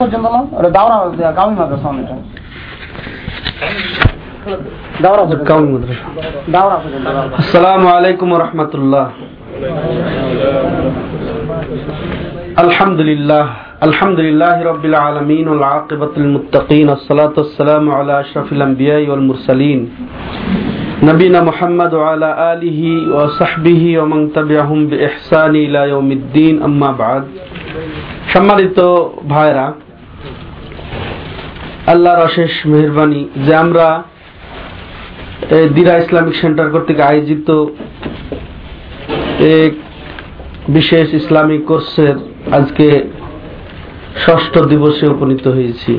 পর্যন্ত না ওটা দাওরা গাউমি মাদ্রাসা অনেকটা দাওরা গাউমি মাদ্রাসা দাওরা পর্যন্ত আসসালামু আলাইকুম রহমতুল্লাহ আলহামদুলিল্লাহ الحمد لله رب العالمين والعاقبة للمتقين والصلاة والسلام على أشرف الأنبياء والمرسلين نبينا محمد وعلى آله وصحبه ومن تبعهم بإحسان إلى يوم الدين أما بعد সম্মানিত ভাইরা আল্লাহর অশেষ মেহরবানি যে আমরা দিরা ইসলামিক সেন্টার কর্তৃক আয়োজিত এক বিশেষ ইসলামিক কোর্সের আজকে ষষ্ঠ দিবসে উপনীত হয়েছি।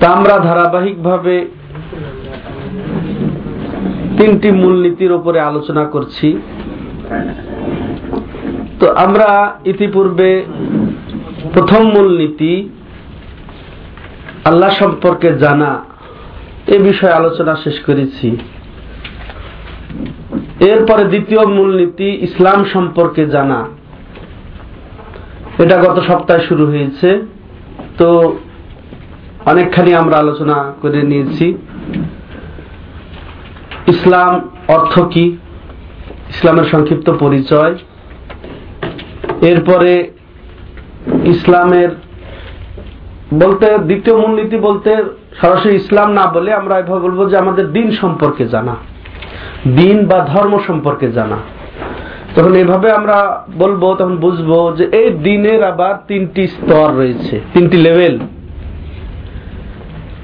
তা আমরা ধারাবাহিকভাবে তিনটি মূলনীতির উপরে আলোচনা করছি। তো আমরা ইতিপূর্বে প্রথম মূলনীতি আল্লাহ সম্পর্কে জানা। এ বিষয়ে আলোচনা শেষ করেছি। এরপরে দ্বিতীয় মূলনীতি ইসলাম সম্পর্কে জানা। এটা গত সপ্তাহে শুরু হয়েছে। তো অনেকখানি আমরা আলোচনা করে নিয়েছি। ইসলাম অর্থ কি? ইসলামের সংক্ষিপ্ত পরিচয়। এরপরে ইসলামের বলতে, দ্বিতীয় মূলনীতি বলতে সরাসরি ইসলাম না বলে আমরা এভাবে বলব যে আমাদের দিন সম্পর্কে জানা। দিন বা ধর্ম সম্পর্কে জানা। তখন এভাবে আমরা বলব, তখন বুঝব যে এই দিনের আবার তিনটি স্তর রয়েছে, তিনটি লেভেল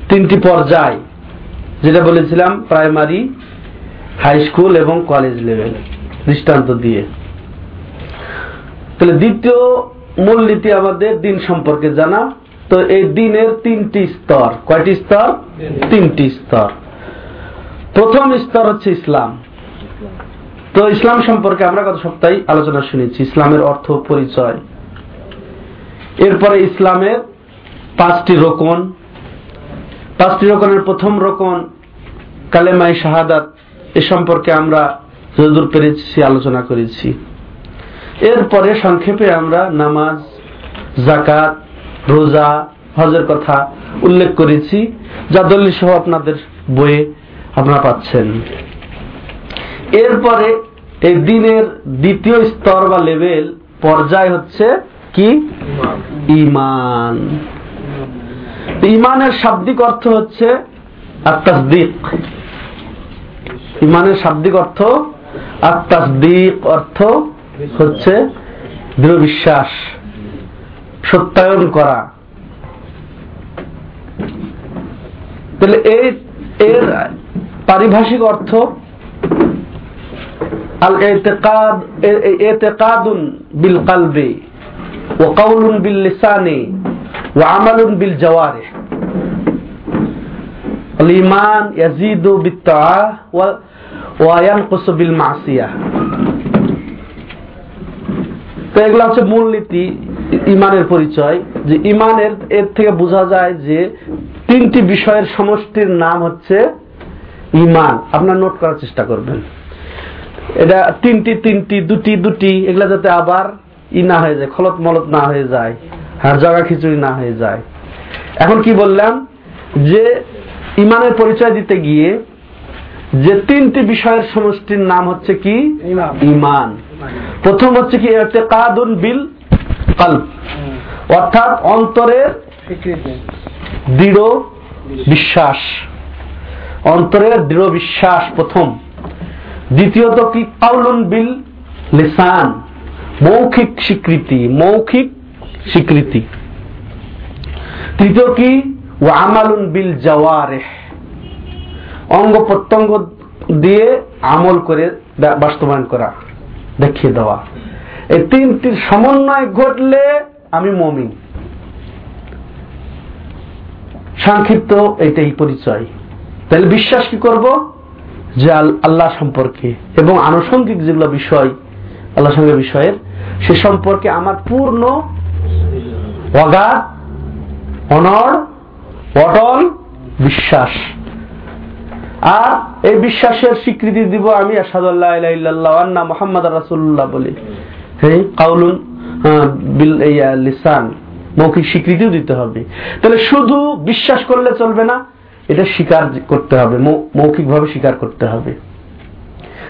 তিনটি পর্যায়। যেটা বলেছিলাম প্রাইমারি হাই স্কুল এবং কলেজ লেভেল দৃষ্টান্ত দিয়ে। তাহলে দ্বিতীয় মূলনীতি আমাদের দিন সম্পর্কে জানা। তো এই দিনের তিনটি স্তর। কয়টি স্তর? তিনটি স্তর। প্রথম স্তর হচ্ছে ইসলাম। তো ইসলাম সম্পর্কে আমরা গত সপ্তাহে আলোচনা শুনেছি, ইসলামের অর্থ পরিচয়। এরপরে ইসলামের পাঁচটি রোকন। পাঁচটি রোকনের প্রথম রোকন কালেমাই শাহাদাত, এ সম্পর্কে আমরা যদুর পেরেছি, আলোচনা করেছি। এরপরে সংক্ষেপে আমরা নামাজ জাকাত রোজা, হজের কথা উল্লেখ করেছি, যা দলিল সহ আপনাদের বইয়ে আপনারা পাচ্ছেন। এরপরে এই দিনের দ্বিতীয় স্তর বা লেভেল পর্যায় হচ্ছে কি? ইমান। ইমানের শাব্দিক অর্থ হচ্ছে আত্মাসদিক ইমানের শাব্দিক অর্থ আত্মাসদিক অর্থ হচ্ছে দৃঢ় বিশ্বাস সত্যায়ন করা তাহলে এই এর পারিভাষিক অর্থ আল এতেকাদ এতেকাদুন বিল কালবে ও কাউলুন বিল লিসানে ও আমালুন বিল জওয়ারে الإيمان يزيد بالطاعة وينقص بالمعصية তো এগুলো হচ্ছে মূলনীতি ইমানের পরিচয় যে ইমানের এর থেকে বোঝা যায় যে তিনটি বিষয়ের সমষ্টির নাম হচ্ছে ইমান। আপনার নোট করার চেষ্টা করবেন। এটা তিনটি তিনটি দুটি দুটি এগুলা যাতে আবার ই না হয়ে যায় খলত মলত না হয়ে যায় হ্যাঁ জগা খিচুড়ি না হয়ে যায়। এখন কি বললাম? যে ইমানের পরিচয় দিতে গিয়ে যে তিনটি বিষয়ের সমষ্টির নাম হচ্ছে কি? ইমান। ইমান। প্রথম হচ্ছে কি কাদুন বিল কাল্প অর্থাৎ অন্তরের দৃঢ় বিশ্বাস। অন্তরের দৃঢ় বিশ্বাস প্রথম। দ্বিতীয়ত কি কাউলুন বিল লিসান। মৌখিক স্বীকৃতি মৌখিক স্বীকৃতি। তৃতীয় কি ও আমালুন বিল জওয়ারে অঙ্গ প্রত্যঙ্গ দিয়ে আমল করে বাস্তবায়ন করা। দেখিয়ে দেওয়া। এই তিনটির সমন্বয় ঘটলে আমি মমিন। সংক্ষিপ্ত এটাই পরিচয়। তাহলে বিশ্বাস কি করব? যে আল্লাহ সম্পর্কে এবং আনুষঙ্গিক যেগুলো বিষয়, আল্লাহ সঙ্গে বিষয়ের, সে সম্পর্কে আমার পূর্ণ অগাধ অনর অটল বিশ্বাস। আর এই বিশ্বাসের স্বীকৃতি দিব আমি আসাদুল্লাহ মোহাম্মদ রাসুল্লাহ বলি। হ্যাঁ কাউলুন বিল- লিসান, মৌখিক স্বীকৃতিও দিতে হবে। তাহলে শুধু বিশ্বাস করলে চলবে না, এটা স্বীকার করতে হবে মৌখিকভাবে স্বীকার করতে হবে।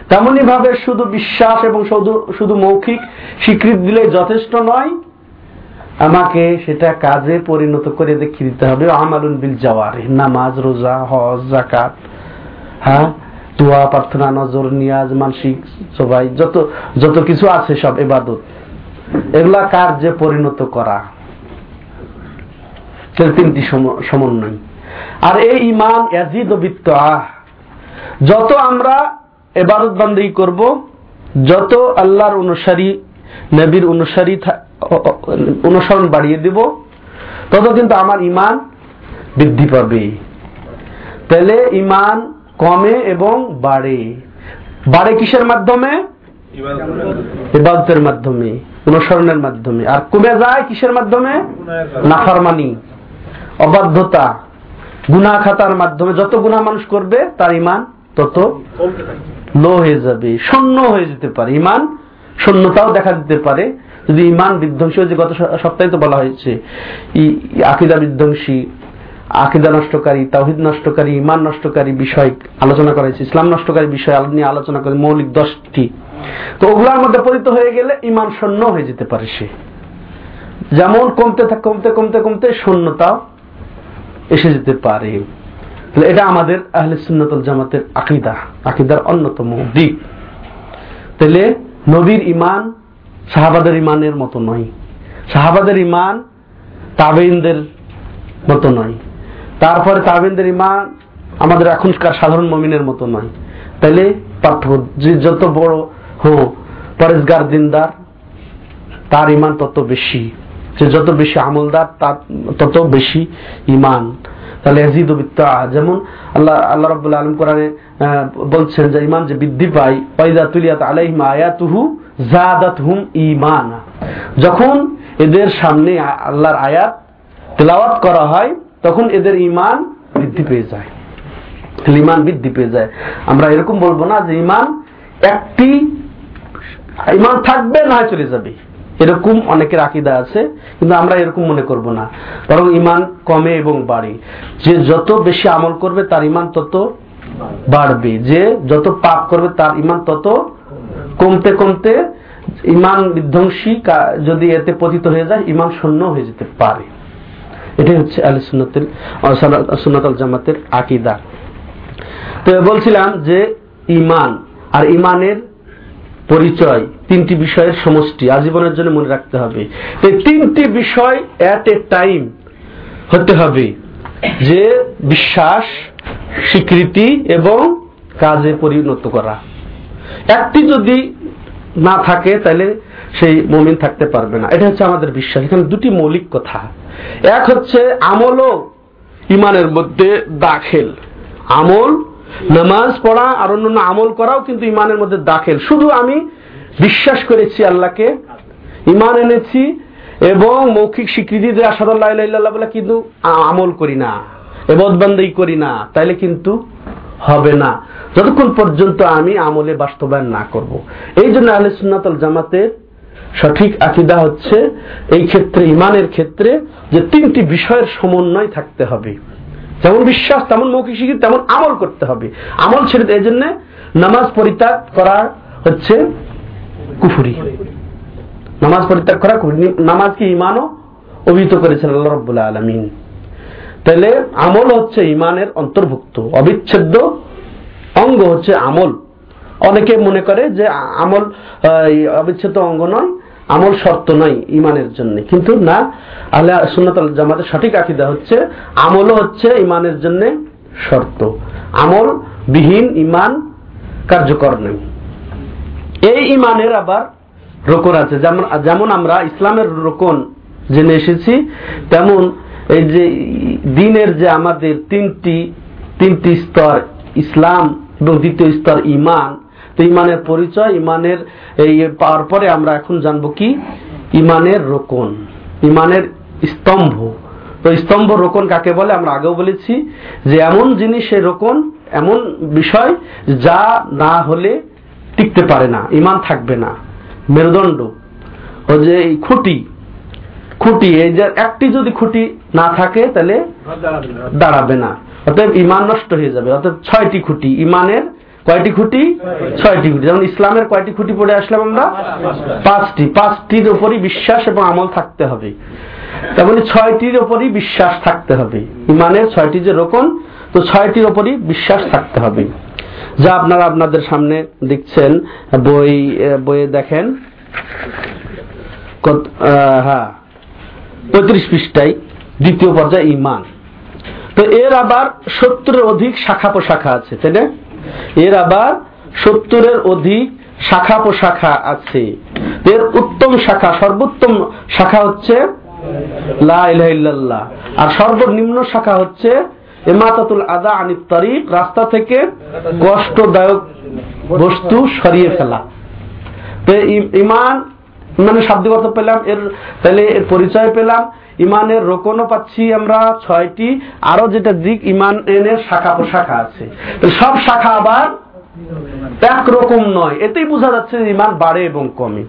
তেমনি ভাবে শুধু বিশ্বাস এবং শুধু শুধু মৌখিক স্বীকৃতি দিলে যথেষ্ট নয়, আমাকে সেটা কাজে পরিণত করে দেখিয়ে দিতে হবে। আমালুন বিল জাওয়ারে নামাজ, রোজা, হজ জাকাত হ্যাঁ? দোয়া, প্রার্থনা, নজর, নিয়াজ, মানসিক সবাই, যত যত কিছু আছে সব এবাদত এগুলা কার্যে পরিণত করা? তিনটি সমন্বয়। আর এই ইমান বিত্তাহ যত আমরা এবারত বান্দি করব, যত আল্লাহর অনুসারী, নবীর অনুসারী অনুসরণ বাড়িয়ে দিব, তত কিন্তু আমার ইমান বৃদ্ধি পাবে। তাহলে ইমান কমে এবং বাড়ে। বাড়ে কিসের মাধ্যমে? ইবাদতের মাধ্যমে, অনুসরণের মাধ্যমে। আর কমে যায় কিসের মাধ্যমে? নাফারমানি, অবাধ্যতা গুনা খাতার মাধ্যমে। যত গুনা মানুষ করবে, তার ইমান তত লো হয়ে যাবে, শূন্য হয়ে যেতে পারে। ইমান শূন্যতাও দেখা দিতে পারে। যদি ইমান বিধ্বংসী হয়েছে গত সপ্তাহে তো বলা হয়েছে আকিদা বিধ্বংসী আকিদা নষ্টকারী তাহিদ নষ্টকারী ইমান নষ্টকারী বিষয় আলোচনা করা হয়েছে ইসলাম নষ্টকারী বিষয় নিয়ে আলোচনা করে মৌলিক দশটি। তো ওগুলোর মধ্যে পরিত হয়ে গেলে ইমান শূন্য হয়ে যেতে পারে সে। যেমন কমতে কমতে কমতে কমতে শূন্যতাও এসে যেতে পারে। এটা আমাদের আহলে সুন্নতুল জামাতের আকিদা, আকিদার অন্যতম দিক। তাহলে নবীর ইমান সাহাবাদের ইমানের মতো নয়। সাহাবাদের ইমান তাবেইনদের মতো নয়। তারপরে তাবেইনদের ইমান আমাদের এখনকার সাধারণ মমিনের মতো নয়। তাহলে পার্থক্য যে যত বড় হো পরেশগার, দিনদার, তার ইমান তত বেশি। যে যত বেশি আমলদার, তার তত বেশি ইমান। তাহলে বিত্তা যেমন আল্লাহ আল্লাহ রাব্বুল আলামিন কোরআনে বলছেন যে ইমান যে বৃদ্ধি পায় ওয়াইদা তুলিয়াত আলাইহিম আয়াতুহু জাদাতহুম ঈমানা। যখন এদের সামনে আল্লাহর আয়াত তেলাওয়াত করা হয় তখন এদের ইমান বৃদ্ধি পেয়ে যায়। ইমান বৃদ্ধি পেয়ে যায়। আমরা এরকম বলব না যে ইমান একটি ইমান থাকবে না চলে যাবে। এরকম অনেকের আকিদা আছে, কিন্তু আমরা এরকম মনে করব না। বরং ইমান কমে এবং বাড়ে। যে যত বেশি আমল করবে, তার ইমান তত বাড়বে। যে যত পাপ করবে, তার ইমান তত কমতে কমতে ইমান বিধ্বংসী যদি এতে পতিত হয়ে যায় ইমান শূন্য হয়ে যেতে পারে। এটাই হচ্ছে আল সুন্নতের সুন্নতল জামাতের আকিদা। তো বলছিলাম যে ইমান আর ইমানের পরিচয় তিনটি বিষয়ের সমষ্টি আজীবনের জন্য মনে রাখতে হবে। এই তিনটি বিষয় এট এ টাইম হতে হবে যে বিশ্বাস, স্বীকৃতি এবং কাজে পরিণত করা। একটি যদি না থাকে তাহলে সেই মমিন থাকতে পারবে না। এটা হচ্ছে আমাদের বিশ্বাস। এখানে দুটি মৌলিক কথা। এক হচ্ছে আমলও ইমানের মধ্যে দাখেল। আমল, নামাজ পড়া আর অন্যান্য আমল করাও কিন্তু ইমানের মধ্যে দাখেল। শুধু আমি বিশ্বাস করেছি আল্লাহকে ইমান এনেছি এবং মৌখিক স্বীকৃতি দিয়ে আসাদুল্লাহ বলে কিন্তু আমল করি না এবদবান্দি করি না, তাইলে কিন্তু হবে না। যতক্ষণ পর্যন্ত আমি আমলে বাস্তবায়ন না করব। এই জন্য আহলে সুন্নাতল জামাতের সঠিক আকিদা হচ্ছে এই ক্ষেত্রে, ইমানের ক্ষেত্রে যে তিনটি বিষয়ের সমন্বয় থাকতে হবে। যেমন বিশ্বাস, তেমন মৌখিক স্বীকৃতি তেমন আমল করতে হবে। আমল ছেড়ে এই জন্য নামাজ পরিত্যাগ করা হচ্ছে কুফুরি। নামাজ পরিত্যাগ করা কুফুরি। নামাজকে ইমানও অভিহিত করেছেন আল্লাহ রব্বুল্লাহ আলমিন। তাহলে আমল হচ্ছে ইমানের অন্তর্ভুক্ত। অবিচ্ছেদ্য অঙ্গ হচ্ছে আমল। অনেকে মনে করে যে আমল অবিচ্ছেদ্য অঙ্গ নয় আমল শর্ত নয় ইমানের জন্য। কিন্তু না আল্লাহ সুন্নত জামাতের সঠিক আকিদা হচ্ছে আমলও হচ্ছে ইমানের জন্য শর্ত। আমল বিহীন ইমান কার্যকর নেই এই ইমানের আবার রোকন আছে। যেমন যেমন আমরা ইসলামের রোকন জেনে এসেছি, তেমন এই যে দিনের যে আমাদের তিনটি তিনটি স্তর, ইসলাম এবং দ্বিতীয় স্তর ইমান তো ইমানের পরিচয় ইমানের এই পাওয়ার পরে আমরা এখন জানব কি? ইমানের রোকন ইমানের স্তম্ভ। তো স্তম্ভ রোকন কাকে বলে? আমরা আগেও বলেছি যে এমন জিনিসের রোকন এমন বিষয় যা না হলে টিকতে পারে না ইমান থাকবে না। মেরুদণ্ড। ওই যে এই খুঁটি খুঁটি এই যে একটি যদি খুঁটি না থাকে তাহলে দাঁড়াবে না। অতএব ইমান নষ্ট হয়ে যাবে। অতএব ছয়টি খুঁটি ইমানের কয়টি খুঁটি? ছয়টি খুঁটি। যেমন ইসলামের কয়টি খুঁটি পড়ে আসলাম আমরা? পাঁচটি। পাঁচটির উপরই বিশ্বাস এবং আমল থাকতে হবে। তেমনি ছয়টির উপরই বিশ্বাস থাকতে হবে। ইমানের ছয়টি যে রোকন তো ছয়টির উপরই বিশ্বাস থাকতে হবে। যা আপনারা আপনাদের সামনে দেখছেন, বই বইয়ে দেখেন। হ্যাঁ পঁয়ত্রিশ পৃষ্ঠায় দ্বিতীয় পর্যায়ে ইমান। তো এর আবার সত্তরের অধিক শাখা পোশাখা আছে, তাই না? এর আবার সত্তরের অধিক শাখা পোশাখা আছে। এর উত্তম শাখা, সর্বোত্তম শাখা হচ্ছে আর সর্বনিম্ন শাখা হচ্ছে এমাতাতুল আদা আনিত তারিক, রাস্তা থেকে কষ্টদায়ক বস্তু সরিয়ে ফেলা। তো ইমান মানে শাব্দিক অর্থ পেলাম, এর, তাহলে এর পরিচয় পেলাম। ইমানের রোকনও পাচ্ছি আমরা ছয়টি আরও যেটা দিক ইমান এনের শাখা প্রশাখা আছে। সব শাখা আবার একরকম নয়। এতেই বোঝা যাচ্ছে যে ইমান বাড়ে এবং কমে।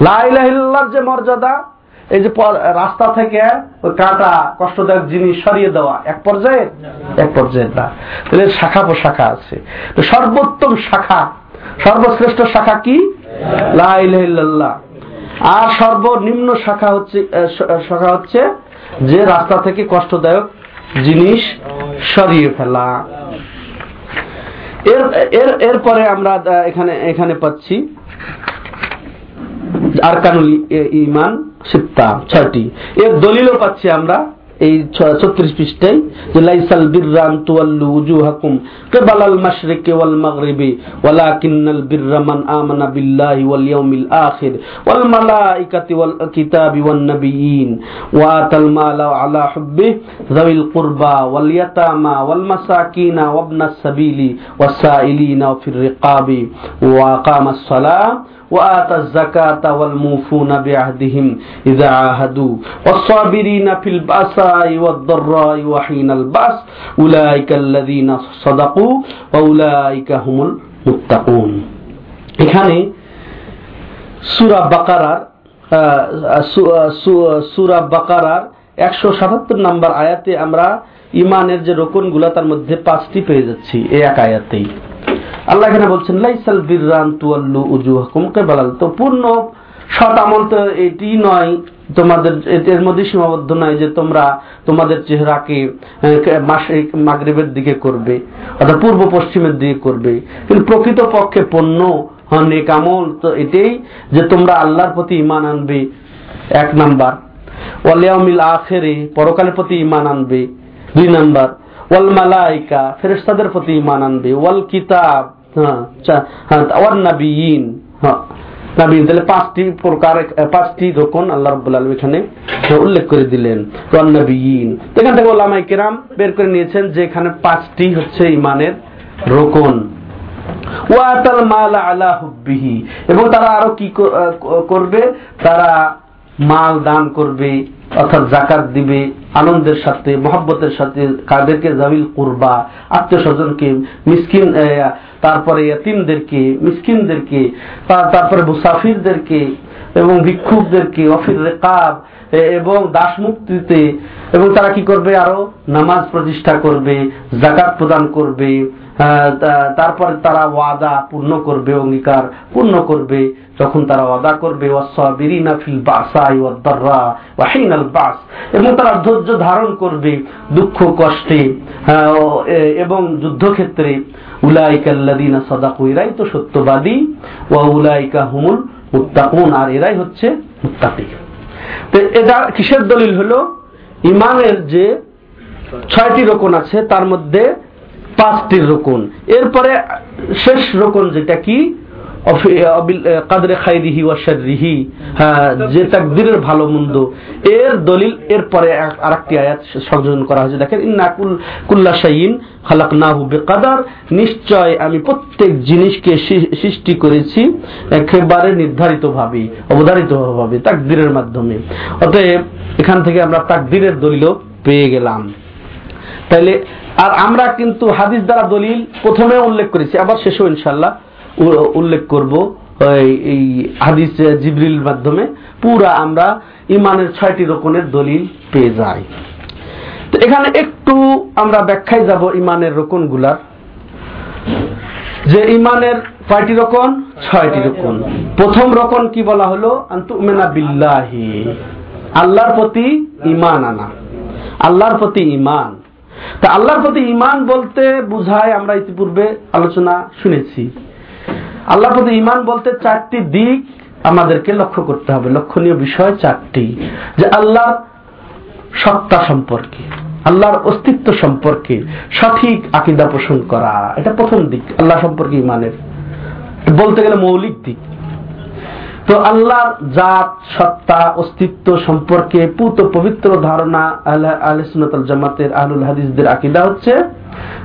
লাইলাহিল্লার যে মর্যাদা এই যে রাস্তা থেকে ওই কাটা কষ্টদায়ক জিনিস সরিয়ে দেওয়া এক পর্যায়ে? এক পর্যায়ে না। তাহলে শাখা প্রশাখা আছে। তো সর্বোত্তম শাখা সর্বশ্রেষ্ঠ শাখা কি? লাইলাহিল্লাহ আর সর্বনিম্ন শাখা হচ্ছে শাখা হচ্ছে যে রাস্তা থেকে কষ্টদায়ক জিনিস সরিয়ে ফেলা। এর এর, এরপরে আমরা এখানে এখানে পাচ্ছি আরকানুল কানুল ইমান, সিত্তা, ছয়টি। এর দলিলও পাচ্ছি আমরা। এই ছত্রিশ পৃষ্ঠায় যে, লাইসাল বিররান তুয়াল্লু উজুহাকুম কিবালাল মাশরিকি ওয়াল মাগরিবি, ওয়ালাকিন্নাল বিররা মান আমানা বিল্লাহি ওয়াল ইয়াউমিল আখির, ওয়াল মালাইকাতি ওয়াল কিতাবি ওয়ান নাবিয়িন, ওয়া আতাল মালা আলা হুব্বিহি যাবিল কুরবা ওয়াল ইয়াতামা ওয়াল মাসাকিনা ওয়াবনাস সাবিলি ওয়াসাইলিনা ফির রিকাবি, ওয়া আকামাস সালাহ وآتى الزكاة والموفون بعهدهم إذا عاهدوا والصابرين في البأساء والضراء وحين البأس أولئك الذين صدقوا وأولئك هم المتقون এখানে সুরা বাকারার সুরা বাকারার একশো সাতাত্তর নাম্বার আয়াতে আমরা ইমানের যে রোকনগুলা তার মধ্যে পাঁচটি পেয়ে যাচ্ছি এই এক আয়াতেই আল্লাহ এখানে বলছেন, লাইসাল তুয়াল্লু কেবালাল। তো পূর্ণ সৎ আমল তো এটি নয়, তোমাদের এর মধ্যে সীমাবদ্ধ নয় যে তোমরা তোমাদের চেহারাকে মাগরিবের দিকে করবে, অর্থাৎ পূর্ব পশ্চিমের দিকে করবে। কিন্তু প্রকৃত পক্ষে পণ্য নেক আমল, তো এটাই যে তোমরা আল্লাহর প্রতি ইমান আনবে, এক নাম্বার। ওয়ালিয়াউমিল আখেরে, পরকালের প্রতি ইমান আনবে, দুই নাম্বার। ওয়াল মালাইকা, ফেরেশতাদের প্রতি ইমান আনবে। ওয়াল কিতাব হ্যাঁ হ্যাঁ নাবিয়িন হ্যাঁ নাবিয়িন, তাহলে পাঁচটি প্রকার পাঁচটি রকম আল্লাহ রাব্বুল আলামিন এখানে উল্লেখ করে দিলেন ওয়াল নাবিয়িন। এখান থেকে ওলামায়ে কেরাম বের করে নিয়েছেন যে এখানে পাঁচটি হচ্ছে ইমানের রোকন। ওয়াতাল মাল আলা হুব্বিহি, এবং তারা আরও কি, করবে? তারা মাল দান করবে, অর্থাৎ জাকাত দিবে, আনন্দের সাথে, মহব্বতের সাথে, কাদেরকে জামিল কুরবা, আত্মীয় স্বজনকে, মিসকিন তারপরে ইয়াতিমদেরকে, মিসকিনদেরকে তারপরে মুসাফিরদেরকে এবং ভিক্ষুকদেরকে, অফির রেকাব এবং দাস মুক্তিতে, এবং তারা কি করবে আরও? নামাজ প্রতিষ্ঠা করবে, জাকাত প্রদান করবে। তারপরে তারা ওয়াদা পূর্ণ করবে, অঙ্গীকার পূর্ণ করবে। যখন তারা ওয়াদা করবে বাস। এবং তারা ধৈর্য ধারণ করবে, দুঃখ, কষ্টে এবং যুদ্ধক্ষেত্রে। উলাইকা আল্লাযীনা সাদাকু, এরাই তো সত্যবাদী, ওয়া উলাইকা হুমুল মুত্তাকুন, আর এরাই হচ্ছে তো এটা কিসের দলিল হলো? ইমানের যে ছয়টি রোকন আছে, তার মধ্যে পাঁচটি রোকন। এরপরে শেষ রোকন যেটা কি? কাদরে খাইরিহি হ্যাঁ, যে ভালো মন্দ। এর দলিল আয়াত সংযোজন করা হয়েছে। দেখেন ইন্না কুল- কুল্লা নিশ্চয় আমি প্রত্যেক জিনিসকে সৃষ্টি করেছি একেবারে নির্ধারিত ভাবে অবধারিত ভাবে তাকদিরের মাধ্যমে। অতএব এখান থেকে আমরা তাকদিরের দলিলও পেয়ে গেলাম। তাইলে আর আমরা কিন্তু হাদিস দ্বারা দলিল প্রথমে উল্লেখ করেছি, আবার শেষেও ইনশাল্লাহ উল্লেখ করব, এই হাদিস জিবরিল মাধ্যমে পুরা আমরা ইমানের ছয়টি রকমের দলিল পেয়ে যাই। তো এখানে একটু আমরা ব্যাখ্যায় যাব ইমানের রকমগুলার যে ইমানের কয়টি রকম ছয়টি রকম প্রথম রকম কি বলা হলো? আন্তুমেনা বিল্লাহি। আল্লাহর প্রতি ইমান আনা। আল্লাহর প্রতি ইমান তা আল্লাহর প্রতি ইমান বলতে বুঝায় আমরা ইতিপূর্বে আলোচনা শুনেছি। আল্লাহর প্রতি ইমান বলতে চারটি দিক আমাদেরকে লক্ষ্য করতে হবে। লক্ষণীয় বিষয় চারটি। যে আল্লাহ সত্তা সম্পর্কে, আল্লাহর অস্তিত্ব সম্পর্কে সঠিক আকিদা পোষণ করা। এটা প্রথম দিক, আল্লাহ সম্পর্কে ইমানের বলতে গেলে মৌলিক দিক। তো আল্লাহর জাত, সত্তা, অস্তিত্ব সম্পর্কে পুত পবিত্র ধারণা আলসুনাতাল জামাতের আহলুল হাদিসদের আকিদা হচ্ছে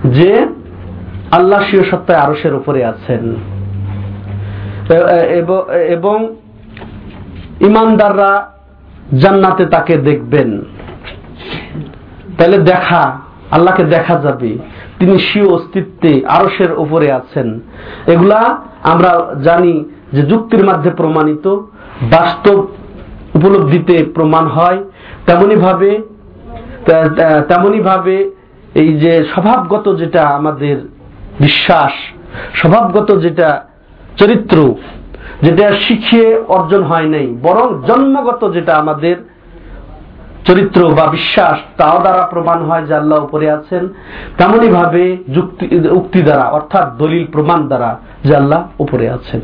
যে আল্লাহ শিও সত্তায় আরসের উপরে আছেন। এবং ইমানদাররা জান্নাতে তাকে দেখবেন। তাহলে দেখা, আল্লাহকে দেখা যাবে। তিনি স্বীয় অস্তিত্বে আরসের উপরে আছেন। এগুলা আমরা জানি যে যুক্তির মাধ্যমে প্রমাণিত, বাস্তব উপলব্ধিতে প্রমাণ হয়। তেমনি ভাবে তেমনি ভাবে এই যে স্বভাবগত যেটা আমাদের বিশ্বাস, স্বভাবগত যেটা চরিত্র, যেটা শিখিয়ে অর্জন হয় নাই, বরং জন্মগত যেটা আমাদের চরিত্র বা বিশ্বাস তাও দ্বারা প্রমাণ হয় যে আল্লাহ উপরে আছেন। তেমনি ভাবে যুক্তি, উক্তি দ্বারা, অর্থাৎ দলিল প্রমাণ দ্বারা যে আল্লাহ উপরে আছেন।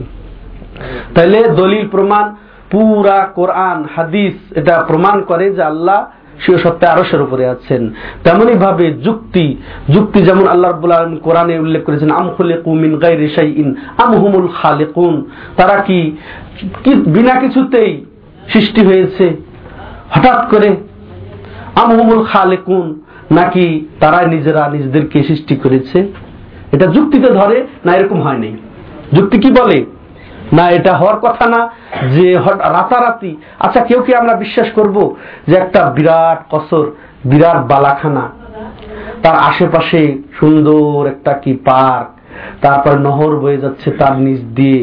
তাইলে দলিল প্রমাণ পুরা কোরআন, হাদিস, এটা প্রমাণ করে যে আল্লাহ শিও সত্য আরসের উপরে আছেন। তেমনি ভাবে যুক্তি যুক্তি যেমন আল্লাহ রব্বুল আলম কোরআনে উল্লেখ করেছেন, আম খুলে কুমিন গাই রেশাই ইন আমহুমুল খালেকুন তারা কি, বিনা কিছুতেই সৃষ্টি হয়েছে। হঠাৎ করে আমহুমুল খালেকুন, নাকি তারা নিজেরা নিজেদেরকে সৃষ্টি করেছে? এটা যুক্তিতে ধরে, না এরকম হয়নি যুক্তি কি বলে? না, এটা হওয়ার কথা না যে রাতারাতি। আচ্ছা কেউ কি আমরা বিশ্বাস করব যে একটা বিরাট কসর, বিরাট বালাখানা, তার আশেপাশে সুন্দর একটা কি পার্ক, তারপর নহর বয়ে যাচ্ছে তার নিচ দিয়ে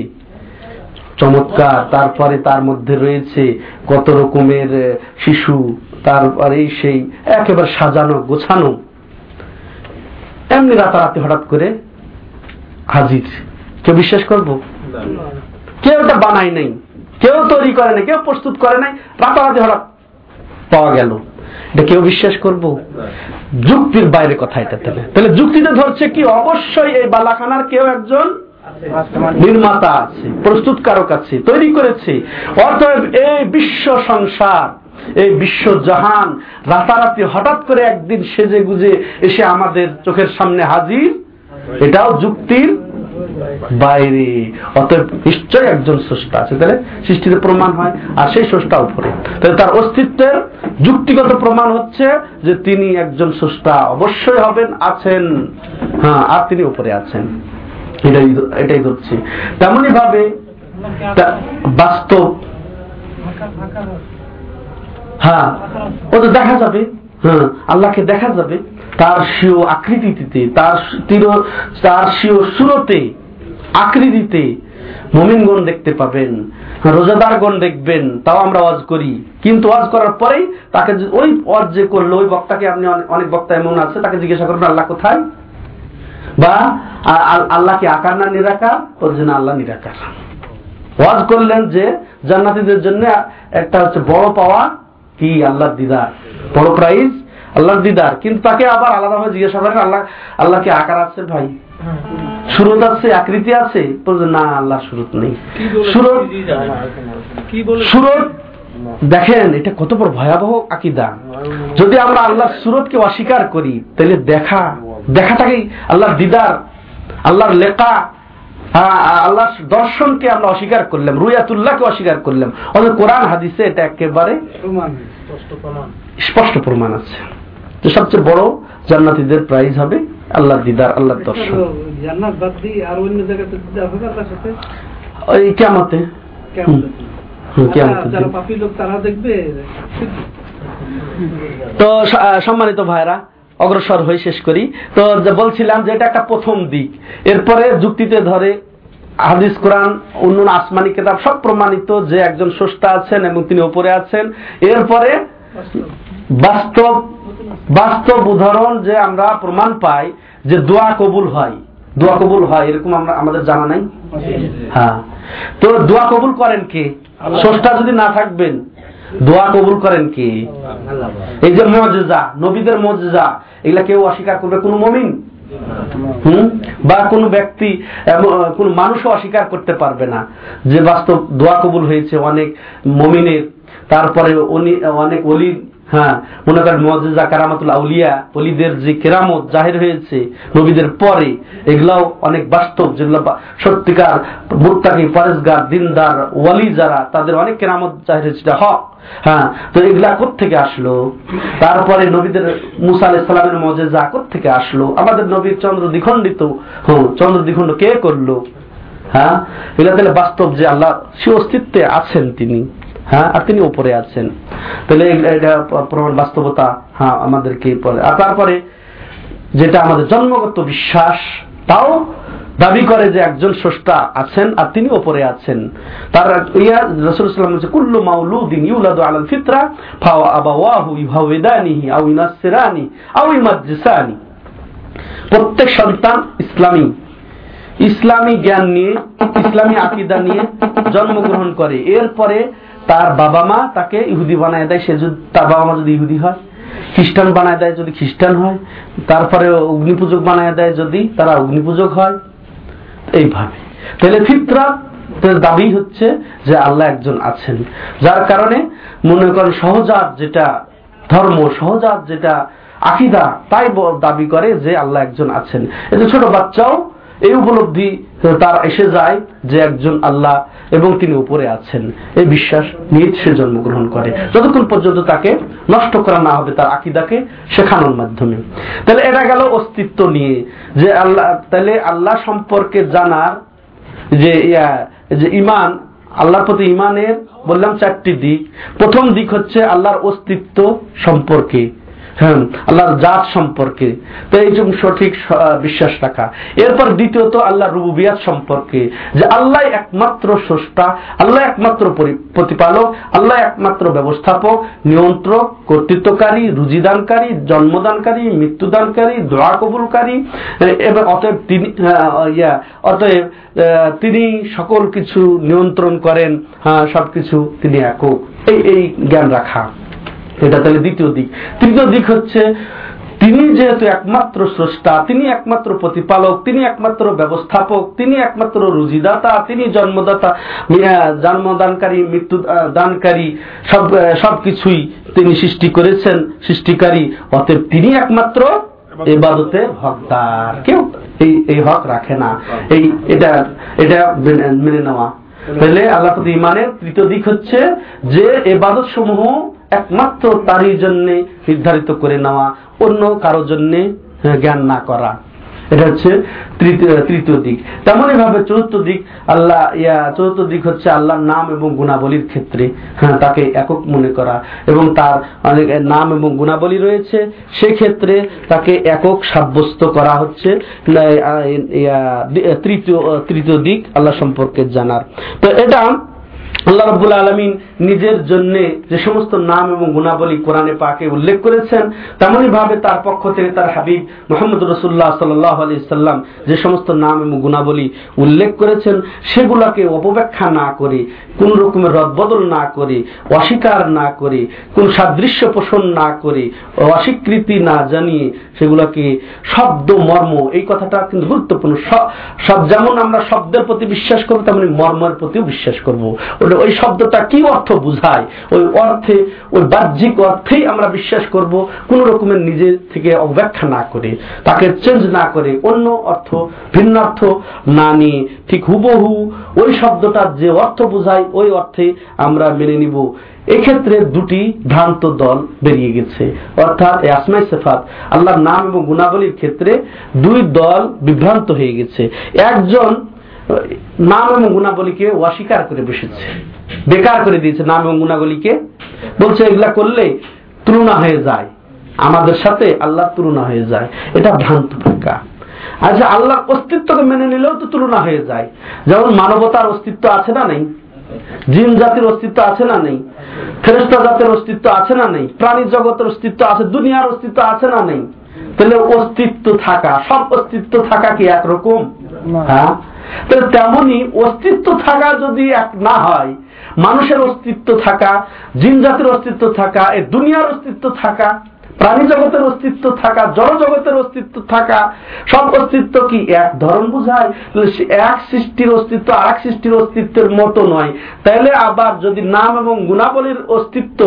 চমৎকার, তারপরে তার মধ্যে রয়েছে কত রকমের শিশু তারপরে সেই একেবারে সাজানো, গোছানো। এমনি রাতারাতি হঠাৎ করে হাজির। কেউ বিশ্বাস করব? কেউ এটা বানাই নাই, কেউ তৈরি করে নাই, কেউ প্রস্তুত করে নাই, রাতারাতি হঠাৎ পাওয়া গেল। এটা কেউ বিশ্বাস করব? যুক্তির বাইরে কথা এটা তাহলে তাহলে যুক্তিতে ধরছে কি? অবশ্যই এই বালাখানার কেউ একজন নির্মাতা আছে, প্রস্তুতকারক আছে, তৈরি করেছে। অতএব এই বিশ্ব সংসার, এই বিশ্ব জাহান, রাতারাতি হঠাৎ করে একদিন সেজে গুজে এসে আমাদের চোখের সামনে হাজির। এটাও যুক্তির বাইরে। অতএব নিশ্চয় একজন স্রষ্টা আছে। তাহলে সৃষ্টিতে প্রমাণ হয়, আর সেই স্রষ্টা উপরে। তাহলে তার অস্তিত্বের যুক্তিগত প্রমাণ হচ্ছে যে তিনি একজন স্রষ্টা অবশ্যই হবেন, আছেন। হ্যাঁ আর তিনি উপরে আছেন। এটাই এটাই ধরছি। তেমনি ভাবে বাস্তব হ্যাঁ ও তো দেখা যাবে। হ্যাঁ আল্লাহকে দেখা যাবে। তার সিও আকৃতিতে, তার তীর তার সিও সুরতে, আকৃতিতে মমিনগণ দেখতে পাবেন। রোজাদারগণ দেখবেন, তাও আমরা ওয়াজ করি। কিন্তু ওয়াজ করার পরেই তাকে ওই ওয়াজ যে করল, ওই বক্তাকে আপনি অনেক বক্তা এমন আছে, তাকে জিজ্ঞাসা করবেন, আল্লাহ কোথায়? বা আল্লাহকে আকার না নিরাকার বলছে না আল্লাহ নিরাকার। ওয়াজ করলেন যে জান্নাতিদের জন্য একটা হচ্ছে বড় পাওয়া কি? আল্লাহর দিদার। বড় প্রাইজ আল্লাহর দিদার। কিন্তু তাকে আবার আলাদাভাবে জিজ্ঞাসা করেন আল্লাহ আল্লাহকে আকার আছে ভাই? সুরত আছে আকৃতি আছে। না আল্লাহ সুরত নেই। সুরত সুরত দেখেন এটা কত বড় ভয়াবহ আকিদা। যদি আমরা আল্লাহ সুরতকে অস্বীকার করি তাহলে দেখা দেখাটাকেই আল্লাহর দিদার আল্লাহর লেখা আল্লাহ দর্শনকে আমরা অস্বীকার করলাম রুয়াতুল্লাহকে অস্বীকার করলাম। অথচ কোরআন হাদিসে এটা একেবারে স্পষ্ট প্রমাণ। আছে। যে সবচেয়ে বড় জান্নাতিদের প্রাইজ হবে আল্লাহ দিদার আল্লাহ দর্শন। জান্নাত বাদ দিয়ে আর অন্য জায়গাতে হবে আল্লাহর সাথে? ওই কেমতে যারা পাপী লোক তারা দেখবে? তো সম্মানিত ভাইরা অগ্রসর হয়ে শেষ করি। তো বলছিলাম যে এটা একটা প্রথম দিক। এরপরে যুক্তিতে ধরে হাদিস কোরআন অন্য আসমানি কিতাব সব প্রমাণিত যে একজন স্রষ্টা আছেন এবং তিনি উপরে আছেন। এরপরে বাস্তব বাস্তব উদাহরণ যে আমরা প্রমাণ পাই যে দোয়া কবুল হয়। দোয়া কবুল হয় এরকম আমরা আমাদের জানা নাই? হ্যাঁ। তো দোয়া কবুল করেন কে? স্রষ্টা যদি না থাকবেন দোয়া কবুল করেন কি? এই যে মজেজা নবীদের মজেজা এগুলা কেউ অস্বীকার করবে? কোন মমিন? হুম? বা কোন ব্যক্তি কোন মানুষও অস্বীকার করতে পারবে না। যে বাস্তব দোয়া কবুল হয়েছে অনেক মমিনের তারপরে অনেক অলি হ্যাঁ মনে করেন মজেজা কারামাতুল আউলিয়া অলিদের যে কেরামত জাহির হয়েছে নবীদের পরে, এগুলাও অনেক বাস্তব, যেগুলো সত্যিকার মুত্তাকি পরেজগার দিনদার, ওয়ালি যারা, তাদের অনেক কেরামত জাহির হয়েছে হক। হ্যাঁ তো এগুলা থেকে আসলো? তারপরে নবীদের মুসা আলাহ সালামের মজেজা থেকে আসলো? আমাদের নবীর চন্দ্র দ্বিখণ্ডিত হ্যাঁ চন্দ্র দ্বিখণ্ড কে করল? হ্যাঁ এগুলা তাহলে বাস্তব যে আল্লাহ সে অস্তিত্বে আছেন তিনি। হ্যাঁ আর তিনি উপরে আছেন। তাহলে এটা প্রমাণ বাস্তবতা হ্যাঁ আমাদেরকে আর তারপরে যেটা আমাদের জন্মগত বিশ্বাস, তাও দাবি করে যে একজন স্রষ্টা আছেন আর তিনি ওপরে আছেন। তার ইয়া রসুল সাল্লাম বলছে, কুল্লু মাউলুদিন ইউলাদু আলাল আবাওয়াহু আও আও প্রত্যেক সন্তান ইসলামী। ইসলামী জ্ঞান নিয়ে, ইসলামী আকিদা নিয়ে জন্মগ্রহণ করে। এরপরে তার বাবা মা তাকে ইহুদি বানায় দেয়। সে যদি তার বাবা মা যদি ইহুদি হয়, খ্রিস্টান বানায় দেয় যদি খ্রিস্টান হয় তারপরে অগ্নিপূজক বানায় দেয় যদি তারা অগ্নিপূজক হয়। এইভাবে। তাহলে ফিতরা দাবি হচ্ছে যে আল্লাহ একজন আছেন। যার কারণে মনে করেন সহজাত যেটা ধর্ম, সহজাত যেটা আকিদা, তাই দাবি করে যে আল্লাহ একজন আছেন। এই ছোট বাচ্চাও এই উপলব্ধি তার এসে যায় যে একজন আল্লাহ এবং তিনি উপরে আছেন। এই বিশ্বাস নিয়ে সে জন্মগ্রহণ করে। যতক্ষণ পর্যন্ত তাকে নষ্ট করা না হবে তার আকিদাকে শেখানোর মাধ্যমে। তাহলে এটা গেল অস্তিত্ব নিয়ে। যে আল্লাহ, তাহলে আল্লাহ সম্পর্কে জানার যে যে ইমান, আল্লাহর প্রতি ইমানের বললাম চারটি দিক। প্রথম দিক হচ্ছে আল্লাহর অস্তিত্ব সম্পর্কে। হ্যাঁ আল্লাহর জাত সম্পর্কে। তো এই জন্য সঠিক বিশ্বাস রাখা। এরপর দ্বিতীয়ত আল্লাহ রুবুবিয়াত সম্পর্কে, যে আল্লাহ একমাত্র স্রষ্টা, আল্লাহ একমাত্র প্রতিপালক, আল্লাহ একমাত্র ব্যবস্থাপক, নিয়ন্ত্রক, কর্তৃত্বকারী, রুজিদানকারী, জন্মদানকারী, মৃত্যুদানকারী, দোয়া কবুলকারী এবং অতএব তিনি ইয়া, অতএব তিনি সকল কিছু নিয়ন্ত্রণ করেন হ্যাঁ সবকিছু তিনি একক। এই এই জ্ঞান রাখা। এটা তাহলে দ্বিতীয় দিক। তৃতীয় দিক হচ্ছে তিনি যেহেতু একমাত্র স্রষ্টা তিনি একমাত্র প্রতিপালক তিনি একমাত্র ব্যবস্থাপক তিনি একমাত্র রুজিদাতা তিনি জন্মদাতা জন্মদানকারী মৃত্যু দানকারী সব সব কিছুই তিনি সৃষ্টি করেছেন সৃষ্টিকারী। অতএব তিনি একমাত্র এবাদতের হকদার। কেউ এই এই হক রাখে না। এই এটা এটা মেনে মেনে নেওয়া। তাহলে আল্লাহ প্রতি ইমানের তৃতীয় দিক হচ্ছে যে এবাদত সমূহ একমাত্র তারই জন্য নির্ধারিত করে নেওয়া, অন্য কারোর জন্য জ্ঞান না করা। এটা হচ্ছে তৃতীয় তৃতীয় দিক। তেমনই ভাবে চতুর্থ দিক, আল্লাহ, ইয়া, চতুর্থ দিক হচ্ছে আল্লাহর নাম এবং গুণাবলীর ক্ষেত্রে হ্যাঁ তাকে একক মনে করা। এবং তার অনেক নাম এবং গুণাবলী রয়েছে, সেক্ষেত্রে তাকে একক সাব্যস্ত করা হচ্ছে তৃতীয় তৃতীয় দিক আল্লাহ সম্পর্কে জানার। তো এটা আল্লাহ রব্বুল আলমিন নিজের জন্য যে সমস্ত নাম এবং গুণাবলী কোরআনে পাকে উল্লেখ করেছেন তেমনই ভাবে তার পক্ষ থেকে তার হাবিব মোহাম্মদ রসুল্লাহ সাল্লাহ আলি সাল্লাম যে সমস্ত নাম এবং গুণাবলী উল্লেখ করেছেন, সেগুলাকে অপব্যাখ্যা না করে, কোন রকমের রদবদল না করে, অস্বীকার না করে, কোন সাদৃশ্য পোষণ না করে, অস্বীকৃতি না জানিয়ে সেগুলোকে শব্দ, মর্ম, এই কথাটা কিন্তু গুরুত্বপূর্ণ। সব যেমন আমরা শব্দের প্রতি বিশ্বাস করব, তেমনি মর্মের প্রতিও বিশ্বাস করব। ওটা ওই শব্দটা কি অর্থ বুঝায়? ওই অর্থে, ওই বাহ্যিক অর্থেই আমরা বিশ্বাস করব, কোন রকমের নিজে থেকে অব্যাখ্যা না করে, তাকে চেঞ্জ না করে, অন্য অর্থ ভিন্ন অর্থ না নিয়ে ঠিক হুবহু ওই শব্দটার যে অর্থ বোঝায়, ওই অর্থে আমরা মেনে নিব। এক্ষেত্রে দুটি ভ্রান্ত দল বেরিয়ে গেছে। অর্থাৎ আসমাই সেফাত, আল্লাহর নাম এবং গুণাবলীর ক্ষেত্রে দুই দল বিভ্রান্ত হয়ে গেছে। একজন নাম এবং গুণাবলীকে অস্বীকার করে বসেছে। বেকার করে দিয়েছে নাম এবং গুণাবলীকে। বলছে, এগুলা করলে তুলনা হয়ে যায়। আমাদের সাথে আল্লাহ তুলনা হয়ে যায়। এটা ভ্রান্ত ব্যাখ্যা। আচ্ছা আল্লাহর অস্তিত্বকে মেনে নিলেও তো তুলনা হয়ে যায়। যেমন মানবতার অস্তিত্ব আছে না নেই? জিন জাতির অস্তিত্ব আছে না নেই? ফেরেস্তা জাতের অস্তিত্ব আছে না নেই? প্রাণী জগতের অস্তিত্ব আছে, দুনিয়ার অস্তিত্ব আছে না নেই? তাহলে অস্তিত্ব থাকা, সব অস্তিত্ব থাকা কি একরকম? হ্যাঁ? তাহলে তেমনি অস্তিত্ব থাকা যদি এক না হয়, মানুষের অস্তিত্ব থাকা, জিন জাতির অস্তিত্ব থাকা এই দুনিয়ার অস্তিত্ব থাকা, প্রাণী জগতের অস্তিত্ব থাকা জড় জগতের অস্তিত্ব থাকা, সব অস্তিত্ব কি এক ধরন বোঝায়? এক সৃষ্টির অস্তিত্ব আর এক সৃষ্টির অস্তিত্বের মতো নয়। তাহলে আবার যদি নাম এবং গুণাবলীর অস্তিত্ব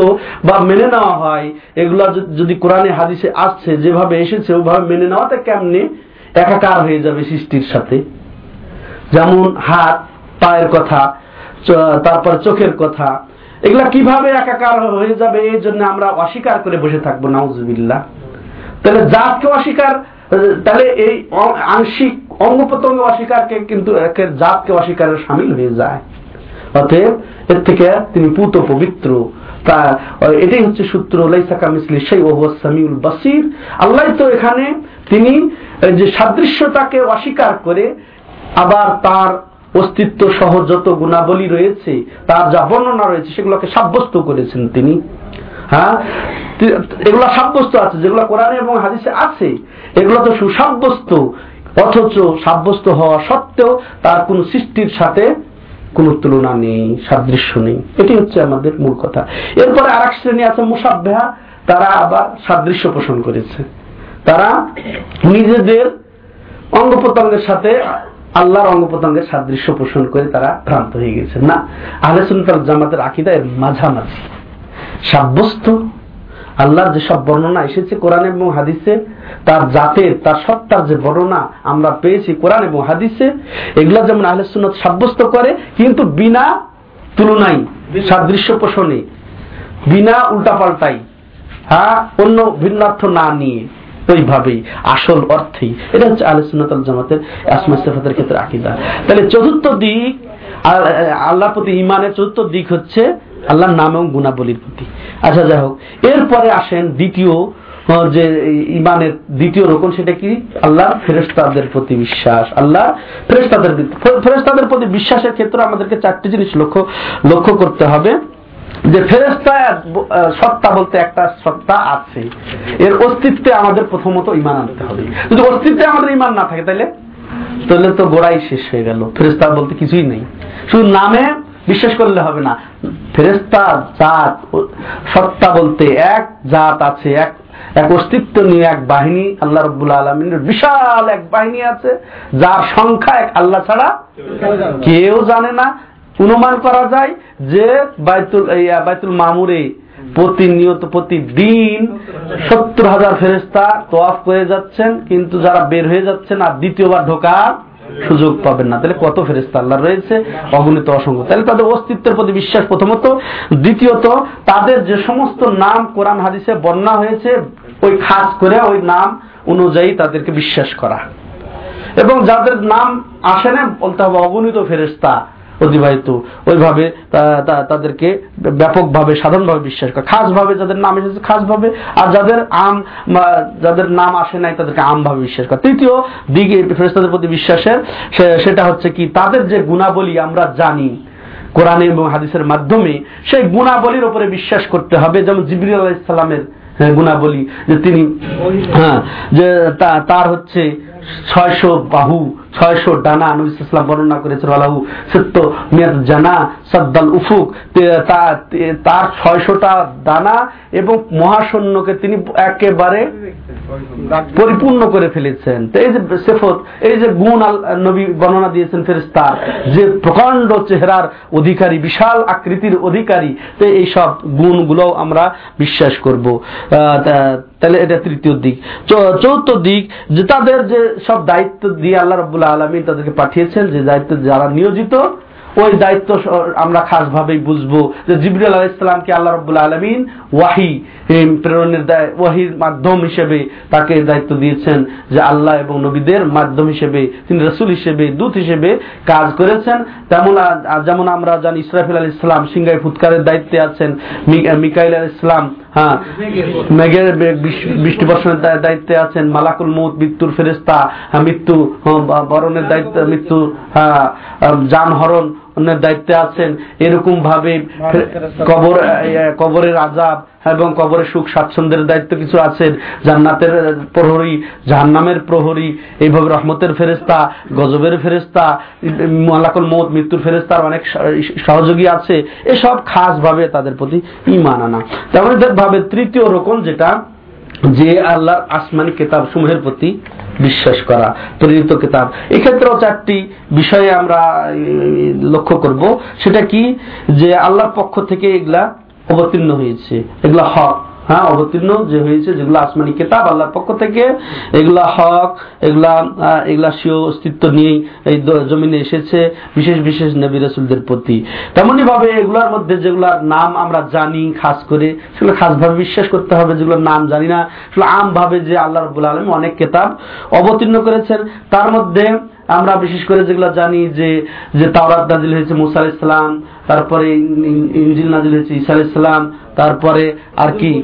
বা মেনে নেওয়া হয়, এগুলা যদি কোরআনে হাদিসে আসছে, যেভাবে এসেছে, ওভাবে মেনে নেওয়াতে কেমনে? একাকার হয়ে যাবে সৃষ্টির সাথে। যেমন হাত, পায়ের কথা তারপর চোখের কথা, এগুলা কীভাবে একাকার হয়ে যাবে এই জন্য আমরা অস্বীকার করে বসে থাকব, নাউজুবিল্লাহ। তাহলে জাতকে অস্বীকার, তাহলে এই আংশিক অঙ্গ প্রত্যঙ্গ অস্বীকারকে কিন্তু জাতকে অস্বীকারের সামিল হয়ে যায়। অতএব এর থেকে তিনি পুত পবিত্র। তা, এটাই হচ্ছে সূত্র লাইসাকা মিসলি সেই সামিউল বাসির। আল্লাহ তো এখানে তিনি যে সাদৃশ্যতাকে অস্বীকার করে আবার তার অস্তিত্ব সহ যত গুণাবলী রয়েছে, তার যা বর্ণনা রয়েছে, সেগুলোকে সাব্যস্ত করেছেন তিনি। হ্যাঁ? এগুলো সাব্যস্ত আছে, যেগুলো কোরআনে এবং হাদিসে আছে। এগুলো তো সুসাব্যস্ত, অথচ সাব্যস্ত হওয়া সত্ত্বেও তার কোন সৃষ্টির সাথে কোন তুলনা নেই, সাদৃশ্য নেই। এটি হচ্ছে আমাদের মূল কথা। এরপরে আর এক শ্রেণি আছে মুসাব্বেহা, তারা আবার সাদৃশ্য পোষণ করেছে। তারা নিজেদের অঙ্গ প্রত্যঙ্গের সাথে আল্লাহর অঙ্গ প্রত্যঙ্গের সাদৃশ্য পোষণ করে তারা ভ্রান্ত হয়ে গেছে না, আহলে সুন্নাত জামাতের আকিদা এর মাঝামাঝি। সাব্যস্ত, আল্লাহর যেসব বর্ণনা এসেছে কোরআন এবং হাদিসে, তার জাতের, তার সত্তার যে বর্ণনা আমরা পেয়েছি কোরআন এবং হাদিসে, এগুলা যেমন আহলে সুন্নাত সাব্যস্ত করে, কিন্তু বিনা তুলনায়, সাদৃশ্য পোষণে, বিনা উল্টাপাল্টাই হ্যাঁ অন্য ভিন্নার্থ না নিয়ে। ওইভাবেই, আসল অর্থেই। এটা হচ্ছে আলোচনাতল জামাতের আসমা সেফাতের ক্ষেত্রে আকিদা। তাহলে চতুর্থ দিক আল্লাহর প্রতি ইমানের চতুর্থ দিক হচ্ছে আল্লাহর নাম এবং গুণাবলীর প্রতি। আচ্ছা যাই হোক, এরপরে আসেন দ্বিতীয় যে ইমানের দ্বিতীয় রকম সেটা কি? আল্লাহ ফেরেস্তাদের প্রতি বিশ্বাস। আল্লাহ ফেরেস্তাদের ফেরেস্তাদের প্রতি বিশ্বাসের ক্ষেত্রে আমাদেরকে চারটি জিনিস লক্ষ্য লক্ষ্য করতে হবে। যে ফেরেস্তা সত্তা বলতে একটা সত্তা আছে। এর অস্তিত্বে আমাদের প্রথমত ইমান আনতে হবে। যদি অস্তিত্বে আমাদের ইমান না থাকে তাহলে তাহলে তো গোড়াই শেষ হয়ে গেল। ফেরেস্তা বলতে কিছুই নেই। শুধু নামে বিশ্বাস করলে হবে না। ফেরেস্তা জাত সত্তা বলতে এক জাত আছে এক এক অস্তিত্ব নিয়ে এক বাহিনী। আল্লাহ রব্বুল আলমিনের বিশাল এক বাহিনী আছে যার সংখ্যা এক আল্লাহ ছাড়া কেউ জানে না। অনুমান করা যায় যে বাইতুল বাইতুল মামুরে প্রতিনিয়ত, প্রতিদিন সত্তর হাজার ফেরেস্তা তোয়াফ করে যাচ্ছেন, কিন্তু যারা বের হয়ে যাচ্ছেন আর দ্বিতীয়বার ঢোকার সুযোগ পাবেন না। তাহলে কত ফেরেস্তা আল্লাহ রয়েছে? অগণিত অসংখ্য। তাহলে তাদের অস্তিত্বের প্রতি বিশ্বাস প্রথমত। দ্বিতীয়ত, তাদের যে সমস্ত নাম কোরআন হাদিসে বর্ণনা হয়েছে, ওই খাস করে, ওই নাম অনুযায়ী তাদেরকে বিশ্বাস করা। এবং যাদের নাম আসে না, বলতে হবে অগণিত ফেরেস্তা অতিবাহিত। ওইভাবে তাদেরকে ব্যাপকভাবে, সাধারণভাবে বিশ্বাস করে। খাসভাবে যাদের নাম এসেছে, খাসভাবে। আর যাদের আম যাদের নাম আসে নাই, তাদেরকে আমভাবে বিশ্বাস করে। তৃতীয় দিকে ফেরেস্তাদের প্রতি বিশ্বাসের সেটা হচ্ছে কি, তাদের যে গুণাবলী আমরা জানি কোরআন এবং হাদিসের মাধ্যমে, সেই গুণাবলীর উপরে বিশ্বাস করতে হবে। যেমন জিবরি আলাইসাল্লামের গুণাবলী, যে তিনি হ্যাঁ যে তার হচ্ছে ছয়শো বাহু, ছয়শো ডানা নবী ইসলাম বর্ণনা করেছেন আলাহু সত্য মিয়াদ জানা সদ্দাল উফুক। তার ছয়শোটা দানা এবং মহাশূন্যকে তিনি একেবারে পরিপূর্ণ করে ফেলেছেন। তো, এই যে সেফত, এই যে গুণ আল- নবী বর্ণনা দিয়েছেন ফেরেস্তার যে প্রকাণ্ড চেহারার অধিকারী, বিশাল আকৃতির অধিকারী, তো এই সব গুণগুলো আমরা বিশ্বাস করব। তাহলে এটা তৃতীয় দিক। চৌ- চৌথ দিক, যে তাদের যে সব দায়িত্ব দিয়ে আল্লাহ রবুল্লাহ আলমী তাদেরকে পাঠিয়েছেন, যে দায়িত্ব যারা নিয়োজিত, ওই দায়িত্ব আমরা খাস ভাবেই বুঝব যে জিবরুল আলাহ ইসলামকে আল্লাহ রবুল্লাহ আলমিন ওয়াহি প্রেরণের দায়- ওয়াহির মাধ্যম হিসেবে তাকে দায়িত্ব দিয়েছেন, যে আল্লাহ এবং নবীদের মাধ্যম হিসেবে, তিনি রসুল হিসেবে, দূত হিসেবে কাজ করেছেন। তেমন যেমন আমরা জানি ইসরাফিল আল ইসলাম সিংগাই ফুৎকারের দায়িত্বে আছেন মিকাইল আল ইসলাম হ্যাঁ মেঘের মেঘ- বৃষ- বৃষ্টি বর্ষণের দায়িত্বে আছেন মালাকুল মৌত মৃত্যুর ফেরেস্তা মৃত্যু হ্যাঁ, বরণের দায়িত্ব মৃত্যু হ্যাঁ, যানহরণ দায়িত্বে আছেন এরকম ভাবে কবর কবরের আজাব এবং কবরের সুখ স্বাচ্ছন্দ্যের দায়িত্ব কিছু আছেন জান্নাতের প্রহরী জাহান্নামের প্রহরী এইভাবে রহমতের ফেরেস্তা গজবের ফেরেস্তা মালাকুল মৌত মৃত্যুর ফেরেস্তার অনেক সহযোগী আছে এসব খাস ভাবে তাদের প্রতি ইমান আনা। তেমন ভাবে তৃতীয় রকম যেটা যে আল্লাহর আসমানি কেতাব সমূহের প্রতি বিশ্বাস করা, প্রেরিত কেতাব। এক্ষেত্রেও চারটি বিষয়ে আমরা লক্ষ্য করব। সেটা কি? যে আল্লাহর পক্ষ থেকে এগুলা অবতীর্ণ হয়েছে। এগুলা হক। হ্যাঁ অবতীর্ণ যে হয়েছে, যেগুলো আসমানি কেতাব, আল্লাহর পক্ষ থেকে, এগুলা হক, এগুলা এগুলা স্বীয় অস্তিত্ব নিয়েই এই জমিনে এসেছে, বিশেষ বিশেষ নবী রসুলদের প্রতি। তেমনি ভাবে এগুলার মধ্যে যেগুলার নাম আমরা জানি, খাস করে, সেগুলো খাস ভাবে বিশ্বাস করতে হবে, যেগুলোর নাম জানি না। সেগুলো আম ভাবে যে আল্লাহ রবুল আলম অনেক কেতাব অবতীর্ণ করেছেন, তার মধ্যে আমরা বিশেষ করে যেগুলো জানি যে যে তাওরাত নাজিল হয়েছে মুসা আলাইহিস সালাম, তারপরে ইন- নাজিল হয়েছে ঈসা আলাইহিস সালাম, তারপরে আর কি,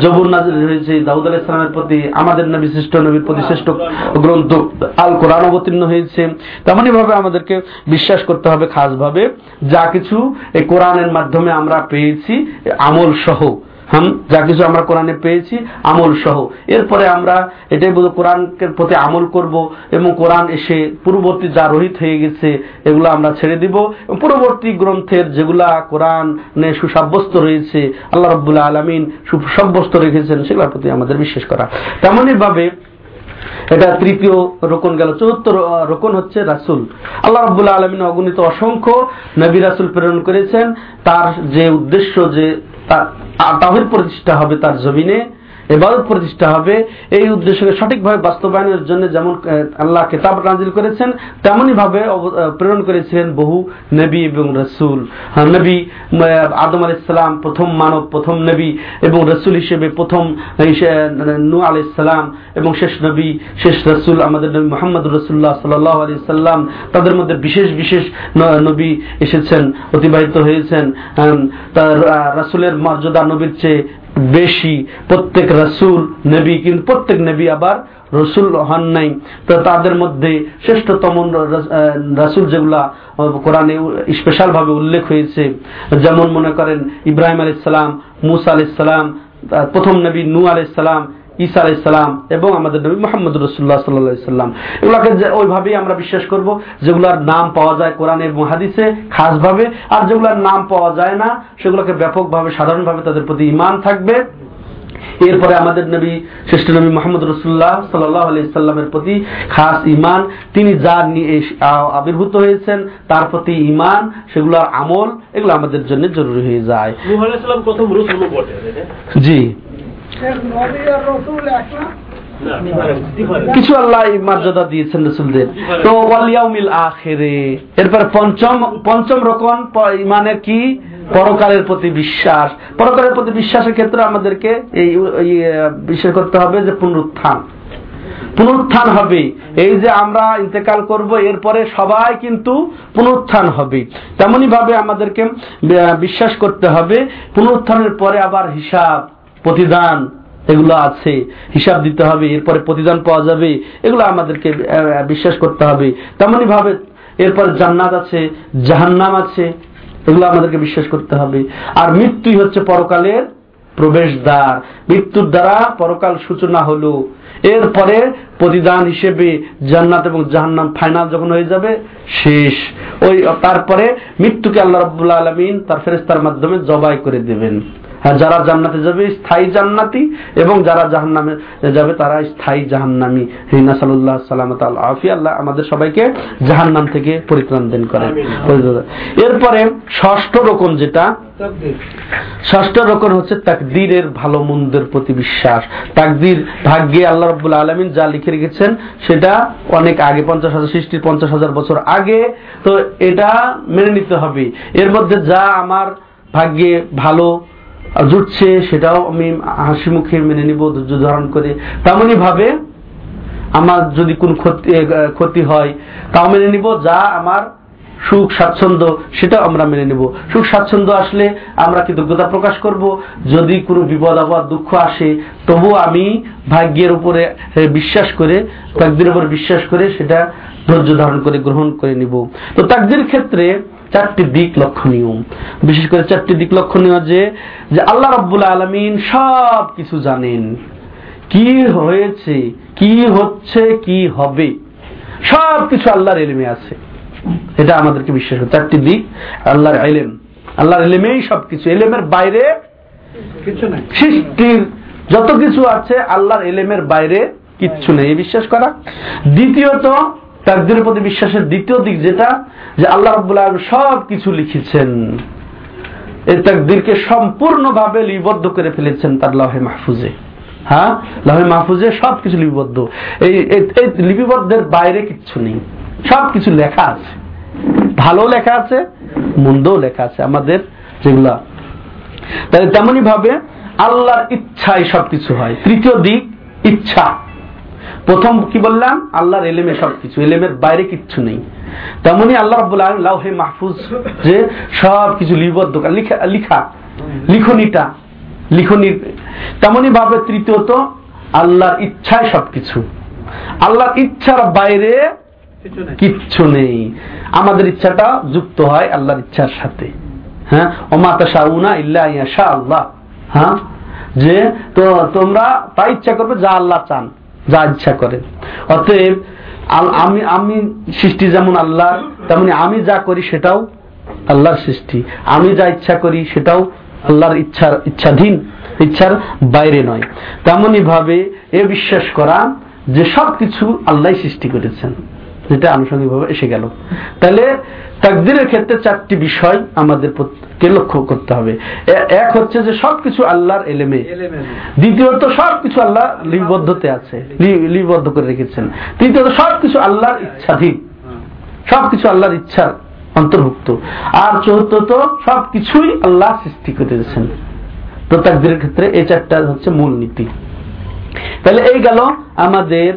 জবুর নাজিল হয়েছে দাউদ আলাইহিস সালামের প্রতি, আমাদের নবী শ্রেষ্ঠ নবীর প্রতি শ্রেষ্ঠ গ্রন্থ আল কোরআন অবতীর্ণ হয়েছে। তেমনি ভাবে আমাদেরকে বিশ্বাস করতে হবে খাস ভাবে যা কিছু এই কোরআনের মাধ্যমে আমরা পেয়েছি, আমল সহ। হাম, যা কিছু আমরা কোরআনে পেয়েছি, আমল সহ। এরপরে আমরা এটাই বলব কোরআনের প্রতি আমল করব এবং কোরআন এসে পূর্ববর্তী যা রহিত হয়ে গেছে, এগুলো আমরা ছেড়ে দিব। এবং পূর্ববর্তী গ্রন্থের যেগুলা কোরআনে সুসাব্যস্ত রয়েছে, আল্লাহ রব্বুল্লাহ আলমিন সুসাব্যস্ত রেখেছেন, সেগুলোর প্রতি আমাদের বিশ্বাস করা। তেমনই ভাবে এটা তৃতীয় রোকন গেল। চতুর্থ রোকন হচ্ছে রাসুল। আল্লাহ রব্বুল্লাহ আলমিন অগণিত অসংখ্য নবী রাসুল প্রেরণ করেছেন। তার যে উদ্দেশ্য যে তাহির প্রতিষ্ঠা হবে তার জমিনে। এবাদত প্রতিষ্ঠা হবে। এই উদ্দেশ্যকে সঠিকভাবে বাস্তবায়নের জন্য যেমন আল্লাহ কেতাব নাজিল করেছেন তেমনি ভাবে প্রেরণ করেছিলেন বহু নবী এবং রসুল। হ্যাঁ, নবী আদম আলাইহিস সালাম প্রথম মানব প্রথম নবী এবং রসুল হিসেবে প্রথম নু আলাইহিস সালাম এবং শেষ নবী শেষ রসুল আমাদের নবী মোহাম্মদ রসুল্লাহ সাল্লাহ আলি সাল্লাম। তাদের মধ্যে বিশেষ বিশেষ নবী এসেছেন অতিবাহিত হয়েছেন। তার আহ, মর্যাদা নবীর চেয়ে বেশি, প্রত্যেক রসুল, নবী, কিন্তু প্রত্যেক নবী আবার রসুল হন নাই। তো তাদের মধ্যে শ্রেষ্ঠতম রসুল যেগুলা কোরআনে স্পেশাল ভাবে উল্লেখ হয়েছে, যেমন মনে করেন ইব্রাহিম আলাইসালাম সালাম, মুসা আলাইসালাম সালাম প্রথম নবী নু আলাইসালাম সালাম ঈসা আলাইহিস সালাম এবং আমাদের নবী মোহাম্মদ রসুল্লাহ সাল্লাহ সাল্লাম এগুলাকে যে ওইভাবেই আমরা বিশ্বাস করব যেগুলার নাম পাওয়া যায় কোরআনে এবং হাদিসে খাসভাবে আর যেগুলার নাম পাওয়া যায় না সেগুলোকে ব্যাপকভাবে সাধারণভাবে তাদের প্রতি ইমান থাকবে এরপরে আমাদের নবী শ্রেষ্ঠ নবী মোহাম্মদ রসুল্লাহ সাল্লাহ আলাইসাল্লামের প্রতি খাস ইমান তিনি যা নিয়ে আবির্ভূত হয়েছেন তার প্রতি ইমান সেগুলোর আমল এগুলো আমাদের জন্য জরুরি হয়ে যায়? জি। কিছু আল্লাহ মর্যাদা দিয়েছেন রসুলদের। তো ওয়ালিয়াউমিল আখেরে। এরপর পঞ্চম পঞ্চম রকম ইমানের কি? পরকালের প্রতি বিশ্বাস। পরকালের প্রতি বিশ্বাসের ক্ষেত্রে আমাদেরকে এই এই, বিশ্বাস করতে হবে যে পুনরুত্থান। পুনরুত্থান হবে। এই যে আমরা ইন্তেকাল করব এরপরে সবাই কিন্তু পুনরুত্থান হবে। তেমনি ভাবে আমাদেরকে বিশ্বাস করতে হবে। পুনরুত্থানের পরে আবার হিসাব। প্রতিদান এগুলো আছে, হিসাব দিতে হবে, এরপরে প্রতিদান পাওয়া যাবে, এগুলো আমাদেরকে বিশ্বাস করতে হবে। তেমনই ভাবে এরপর জান্নাত আছে, জাহান্নাম আছে, এগুলো আমাদেরকে বিশ্বাস করতে হবে। আর মৃত্যুই হচ্ছে পরকালের প্রবেশদ্বার। মৃত্যুর দ্বারা পরকাল সূচনা হলো। এরপরে প্রতিদান হিসেবে জান্নাত এবং জাহান্নাম ফাইনাল যখন হয়ে যাবে শেষ। ওই তারপরে মৃত্যুকে আল্লাহ রাব্বুল আলামিন তার ফেরেশতার মাধ্যমে জবাই করে দেবেন। হ্যাঁ যারা জান্নাতে যাবে স্থায়ী জান্নাতি এবং যারা জাহান্নামে যাবে তারা স্থায়ী জাহান্নামী। হিনা সাল্লাহ সালামত আফি আল্লাহ আমাদের সবাইকে জাহান্নাম থেকে পরিত্রাণ দেন করেন। এরপরে ষষ্ঠ রকম যেটা ষষ্ঠ রকম হচ্ছে তাকদীরের ভালো মন্দের প্রতি বিশ্বাস। তাকদীর ভাগ্যে আল্লাহ রব্বুল আলমিন যা লিখে রেখেছেন, সেটা অনেক আগে, পঞ্চাশ হাজার সৃষ্টির পঞ্চাশ হাজার বছর আগে। তো এটা মেনে নিতে হবে। এর মধ্যে যা আমার ভাগ্যে ভালো জুটছে, সেটাও আমি হাসি মুখে মেনে নিব, ধৈর্য ধারণ করে। তেমনই ভাবে আমার যদি কোন ক্ষতি ক্ষতি হয়, তাও মেনে নিব। যা আমার সুখ, স্বাচ্ছন্দ্য সেটাও আমরা মেনে নেব। সুখ, স্বাচ্ছন্দ্য আসলে আমরা কৃতজ্ঞতা প্রকাশ করব? যদি কোনো বিপদ, আপদ, দুঃখ আসে তবু আমি ভাগ্যের উপরে বিশ্বাস করে তাকদির উপরে বিশ্বাস করে সেটা ধৈর্য ধারণ করে গ্রহণ করে নিব। তো তাকদির ক্ষেত্রে চারটি দিক লক্ষণীয়। বিশেষ করে চারটি দিক লক্ষণীয় যে যে আল্লাহ রব্বুল আলমিন সব কিছু জানেন। কি হয়েছে, কি হচ্ছে, কি হবে সব কিছু আল্লাহর এলেমে আছে। এটা আমাদেরকে বিশ্বাস করতে চারটি দিক আল্লাহর এলেম আল্লাহর এলেমেই সবকিছু। এলেমের বাইরে কিছু নাই। সৃষ্টির যত কিছু আছে আল্লাহর এলেমের বাইরে কিচ্ছু নেই। বিশ্বাস করা। দ্বিতীয়ত তাকদিরের প্রতি বিশ্বাসের দ্বিতীয় দিক যেটা যে আল্লাহ রব্বুল আলম সব কিছু লিখেছেন। এই তাকদিরকে সম্পূর্ণভাবে লিপিবদ্ধ করে ফেলেছেন তার লহে মাহফুজে। হ্যাঁ? লহে মাহফুজে সব কিছু লিপিবদ্ধ এই লিপিবদ্ধের বাইরে কিচ্ছু নেই। সব কিছু লেখা আছে। ভালো লেখা আছে, মন্দও লেখা আছে, আমাদের যেগুলা। তাহলে তেমনি ভাবে আল্লাহর ইচ্ছায় সবকিছু হয়। তৃতীয় দিক, ইচ্ছা। প্রথম কি বললাম? আল্লাহর এলেমে সবকিছু, এলেমের বাইরে কিচ্ছু নেই। তেমনি আল্লাহ রব্বুল লাউহে মাহফুজ যে সব কিছু লিপিবদ্ধ লিখা লিখা, লিখনিটা, লিখনি। তেমনি ভাবে তৃতীয়ত, আল্লাহর ইচ্ছায় সবকিছু। আল্লাহর ইচ্ছার বাইরে কিছু কিচ্ছু নেই। আমাদের ইচ্ছাটা যুক্ত হয় আল্লাহর ইচ্ছার সাথে। হ্যাঁ? ওমাতা শাহুনা ইল্লা ইয়াশা আল্লাহ। হ্যাঁ? যে তো তোমরা তাই ইচ্ছা করবে, যা আল্লাহ চান, যা ইচ্ছা করেন। অতএব আমি আমি সৃষ্টি যেমন আল্লাহ তেমনি আমি যা করি সেটাও আল্লাহর সৃষ্টি। আমি যা ইচ্ছা করি সেটাও আল্লাহর ইচ্ছার, ইচ্ছাধীন, ইচ্ছার বাইরে নয়। তেমনি ভাবে এ বিশ্বাস করা যে সব কিছু আল্লাহ সৃষ্টি করেছেন। যেটা আনুষঙ্গিকভাবে এসে গেল। তাহলে তাকদিরের ক্ষেত্রে চারটি বিষয় আমাদের প্রত্যেককে লক্ষ্য করতে হবে। এক হচ্ছে যে সবকিছু আল্লাহর এলেমে। দ্বিতীয়ত সবকিছু আল্লাহ লিপিবদ্ধতে আছে লিপিবদ্ধ করে রেখেছেন। তৃতীয়ত সবকিছু আল্লাহর ইচ্ছাধীন। সবকিছু আল্লাহর ইচ্ছার অন্তর্ভুক্ত। আর চতুর্থত সবকিছুই আল্লাহ সৃষ্টি করে দিয়েছেন। তো তাকদিরের ক্ষেত্রে এই চারটা হচ্ছে মূল নীতি। তাহলে এই গেল আমাদের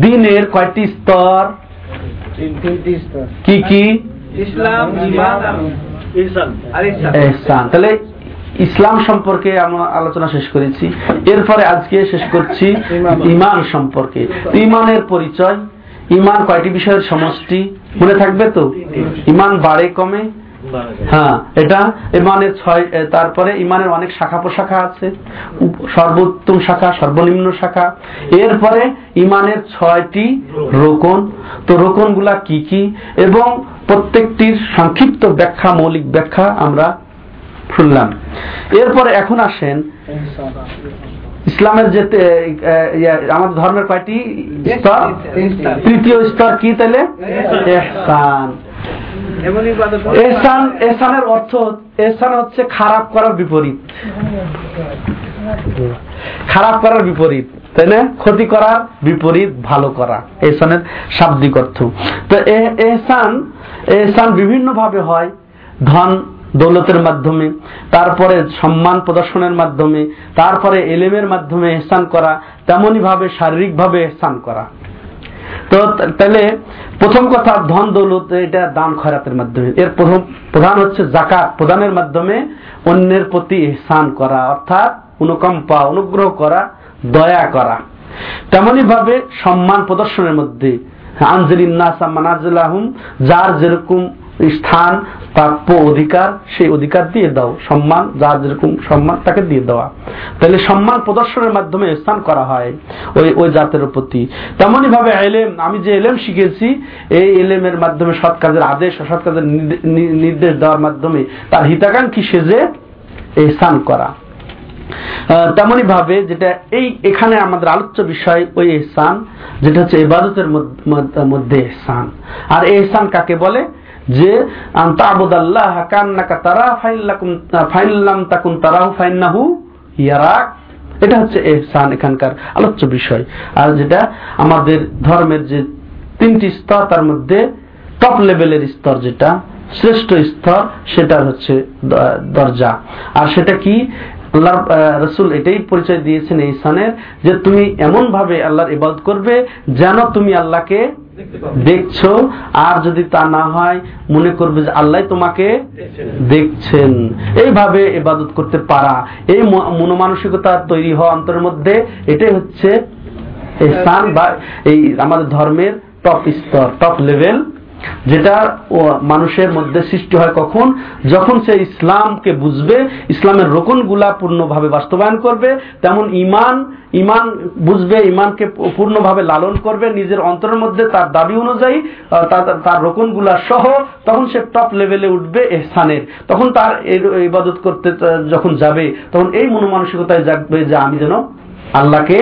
দিনের কয়টি স্তর? কি কি? ইসলাম ইসলাম তাহলে ইসলাম সম্পর্কে আমরা আলোচনা শেষ করেছি। এরপরে আজকে শেষ করছি ইমান সম্পর্কে। ইমানের পরিচয় ইমান কয়টি বিষয়ের সমষ্টি? মনে থাকবে তো? ইমান বাড়ে কমে? হ্যাঁ এটা ইমানের ছয় তারপরে ইমানের অনেক শাখা প্রশাখা আছে। সর্বোত্তম শাখা সর্বনিম্ন শাখা। এরপরে ইমানের ছয়টি রোকন। তো রোকনগুলা কি কি? এবং প্রত্যেকটির সংক্ষিপ্ত ব্যাখ্যা মৌলিক ব্যাখ্যা আমরা শুনলাম। এরপরে এখন আসেন ইসলামের যে আমাদের ধর্মের কয়টি স্তর? তৃতীয় স্তর কি তাহলে এহসান। এহসান, এহসানের অর্থ এহসান হচ্ছে খারাপ করার বিপরীত। খারাপ করার বিপরীত, তাই না? ক্ষতি করার বিপরীত, ভালো করা। এহসানের শাব্দিক অর্থ। তো এ- এহসান এহসান বিভিন্ন ভাবে হয় ধন, দৌলতের মাধ্যমে, তারপরে সম্মান প্রদর্শনের মাধ্যমে, তারপরে এলেমের মাধ্যমে এহসান করা তেমনি ভাবে শারীরিক ভাবে এহসান করা। তো তাহলে প্রথম কথা, ধন দৌলত, এটা দান খয়রাতের মাধ্যমে। এর প্রথম প্রধান হচ্ছে জাকাত প্রদানের মাধ্যমে অন্যের প্রতি ইহসান করা, অর্থাৎ অনুকম্পা, অনুগ্রহ করা, দয়া করা। তেমনি ভাবে সম্মান প্রদর্শনের মধ্যে আঞ্জলিন নাসা মানাজুল আহম যার যেরকম স্থান প্রাপ্য অধিকার, সেই অধিকার দিয়ে দাও। সম্মান, যার যেরকম সম্মান, তাকে দিয়ে দেওয়া। তাহলে সম্মান প্রদর্শনের মাধ্যমে স্থান করা হয় ওই ওই জাতের প্রতি। তেমনি ভাবে এলেম, আমি যে এলেম শিখেছি, এই এলেমের মাধ্যমে সৎ কাজের আদেশ সৎ কাজের নির্দেশ দেওয়ার মাধ্যমে তার হিতাকাঙ্ক্ষী সেজে এই স্থান করা। তেমনি ভাবে যেটা এই, এখানে আমাদের আলোচ্য বিষয়, ওই এহসান যেটা হচ্ছে ইবাদতের মধ্য- এহসান আর এহসান কাকে বলে? যে তাবুদাল্লাহ কান্নাকা তারা ফাইল্লাকুম ফাইল্লাম তাকুন তারাহু ফাইন্নাহু ইয়ারাক। এটা হচ্ছে এহসান এখানকার আলোচ্য বিষয়। আর যেটা আমাদের ধর্মের যে তিনটি স্তর, তার মধ্যে টপ লেভেলের স্তর যেটা, শ্রেষ্ঠ স্তর সেটা হচ্ছে দরজা। আর সেটা কি? আল্লাহ রসুল এটাই পরিচয় দিয়েছেন এই স্থানের যে তুমি এমন ভাবে আল্লাহর ইবাদত করবে যেন তুমি আল্লাহকে দেখছ? আর যদি তা না হয় মনে করবে যে আল্লাহ তোমাকে দেখছেন। এইভাবে এবাদত করতে পারা। এই মনোমানসিকতা তৈরি হওয়া অন্তরের মধ্যে এটাই হচ্ছে স্থান বা এই আমাদের ধর্মের টপ স্তর টপ লেভেল যেটা মানুষের মধ্যে সৃষ্টি হয় কখন? যখন সে ইসলামকে বুঝবে, ইসলামের রোকনগুলা পূর্ণভাবে বাস্তবায়ন করবে, তেমন ইমান ইমান বুঝবে, ইমানকে পূর্ণভাবে লালন করবে, নিজের অন্তরের মধ্যে তার দাবি অনুযায়ী তার- তার রোকনগুলা সহ তখন সে টপ লেভেলে উঠবে এহসানের। তখন তার ইবাদত করতে যখন যাবে, তখন এই মনোমানসিকতায় যাবে যে আমি যেন আল্লাহকে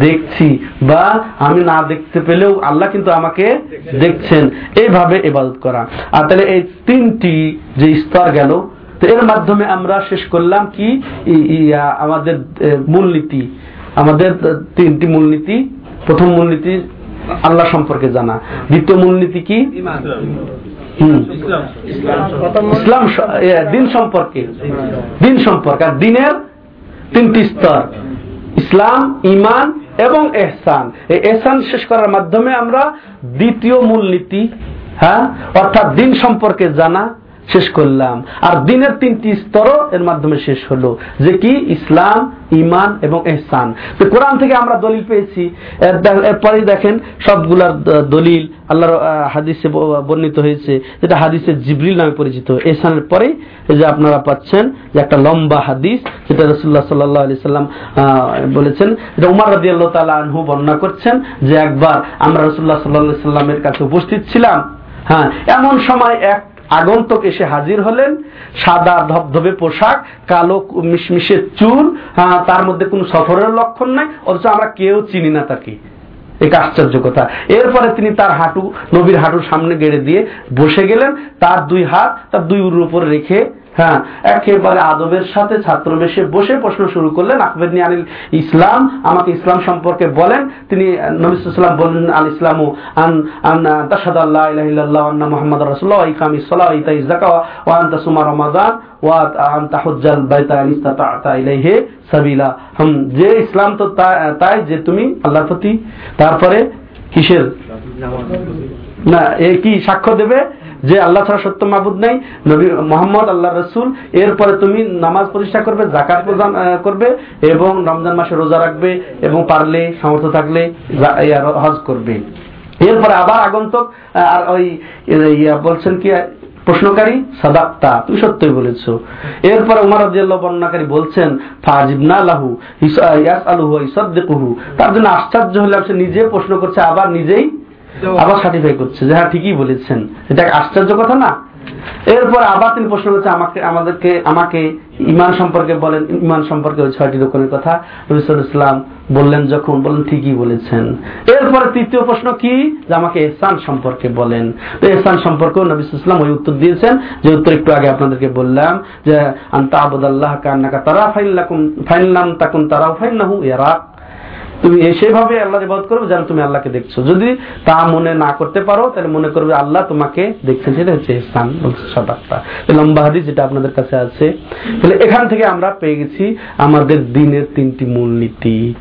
দেখছি বা আমি না দেখতে পেলেও আল্লাহ কিন্তু আমাকে দেখছেন। এইভাবে ইবাদত করা। আর তাহলে এই তিনটি যে স্তর গেল তো এর মাধ্যমে আমরা শেষ করলাম কি? আমাদের মূলনীতি। আমাদের তিনটি মূলনীতি। প্রথম মূলনীতি আল্লাহ সম্পর্কে জানা। দ্বিতীয় মূলনীতি কি? ইসলাম। দিন সম্পর্কে। দিন সম্পর্কে। আর দিনের তিনটি স্তর। ইসলাম ইমান এবং এহসান। এই এহসান শেষ করার মাধ্যমে আমরা দ্বিতীয় মূলনীতি হ্যাঁ অর্থাৎ দিন সম্পর্কে জানা শেষ করলাম। আর দিনের তিনটি স্তরও এর মাধ্যমে শেষ হলো। যে কি? ইসলাম ইমান এবং এহসান। তো কোরআন থেকে আমরা দলিল পেয়েছি। এর দে- এরপরেই দেখেন সবগুলার দলিল আল্লাহর হাদিসে বর্ণিত হয়েছে। যেটা হাদিসে জিবরিল নামে পরিচিত। এহসানের পরেই যে আপনারা পাচ্ছেন যে একটা লম্বা হাদিস, যেটা রসুল্লাহ সাল্লাহ আলি সাল্লাম বলেছেন। এটা উমার রাজি আল্লাহ তালা আনহু বর্ণনা করছেন যে একবার আমরা রসুল্লাহ সাল্লাহ সাল্লামের কাছে উপস্থিত ছিলাম। হ্যাঁ এমন সময় এক আগন্তক এসে হাজির হলেন সাদা ধবধবে পোশাক কালো মিশমিশের চুল হ্যাঁ, তার মধ্যে কোনো সফরের লক্ষণ নাই অথচ আমরা কেউ চিনি না তাকে। এক আশ্চর্য কথা। এরপরে তিনি তার হাঁটু নবীর হাঁটুর সামনে গেড়ে দিয়ে বসে গেলেন তার দুই হাত তার দুই উরুর উপর রেখে হ্যাঁ একেবারে আদবের সাথে ছাত্র বেশে বসে প্রশ্ন শুরু করলেন। আকবরনি আনিল ইসলাম, আমাকে ইসলাম সম্পর্কে বলেন। তিনি নবী সাল্লাম বললেন, আল ইসলাম আন আন, তাশহাদু আল্লা ইলাহা ইল্লাল্লাহ আন্না মুহাম্মাদার রাসূলুল্লাহ ওয়া ইকামিস সালাহ ওয়া ইতাইজ যাকাত ওয়া রমাদান ওয়া আনতা হুজ্জাল বাইতা সাবিলা। যে ইসলাম তো, তাই যে তুমি আল্লাহর প্রতি। তারপরে কিসের? না, এ কি সাক্ষ্য দেবে? যে আল্লাহ ছাড়া সত্য মাবুদ নাই, নবী মোহাম্মদ আল্লাহ রসুল, এরপরে তুমি নামাজ প্রতিষ্ঠা করবে জাকাত প্রদান করবে এবং রমজান মাসে রোজা রাখবে এবং পারলে, সামর্থ্য থাকলে হজ করবে। এরপরে আবার আগন্তক আর ওই বলছেন কি, প্রশ্নকারী, সাদাক্তা, তুমি সত্যই বলেছ। এরপরে উমর রাদিয়াল্লাহু বর্ণনাকারী বলছেন, ফাজিবনা লাহু ইয়াসআলুহু ওয়া ইসাদদিকুহু। তার জন্য আশ্চর্য হলাম, সে নিজে প্রশ্ন করছে, আবার নিজেই আবার সার্টিফাই করছে যে হ্যাঁ ঠিকই বলেছেন। এটা আশ্চর্য কথা না? এরপর আবার তিনি প্রশ্ন করছে, আমাকে, আমাদেরকে, আমাকে ইমান সম্পর্কে বলেন। ইমান সম্পর্কে ওই ছয়টি রকমের কথা রবিসুল ইসলাম বললেন যখন, বললেন, ঠিকই বলেছেন। এরপরে তৃতীয় প্রশ্ন কি? যে আমাকে এহসান সম্পর্কে বলেন। তো এহসান সম্পর্কেও নবী ইসলাম ওই উত্তর দিয়েছেন। যে উত্তর একটু আগে আপনাদেরকে বললাম যে আন্তা আবুদাল্লাহ কান্নাকা তারা ফাইল্লাকুম ফাইল্লাম তাকুন তারাও ফাইন্নাহু ইয়ারাক। তুমি সেভাবে আল্লাহ বোধ করবে যেন তুমি আল্লাহকে দেখছ। যদি তা মনে না করতে পারো, তাহলে মনে করবে আল্লাহ তোমাকে দেখছেন। সেটা হচ্ছে ইসলাম সদাক্তা লম্বা হাদিস যেটা আপনাদের কাছে আছে। তাহলে এখান থেকে আমরা পেয়ে গেছি আমাদের দিনের তিনটি মূলনীতি।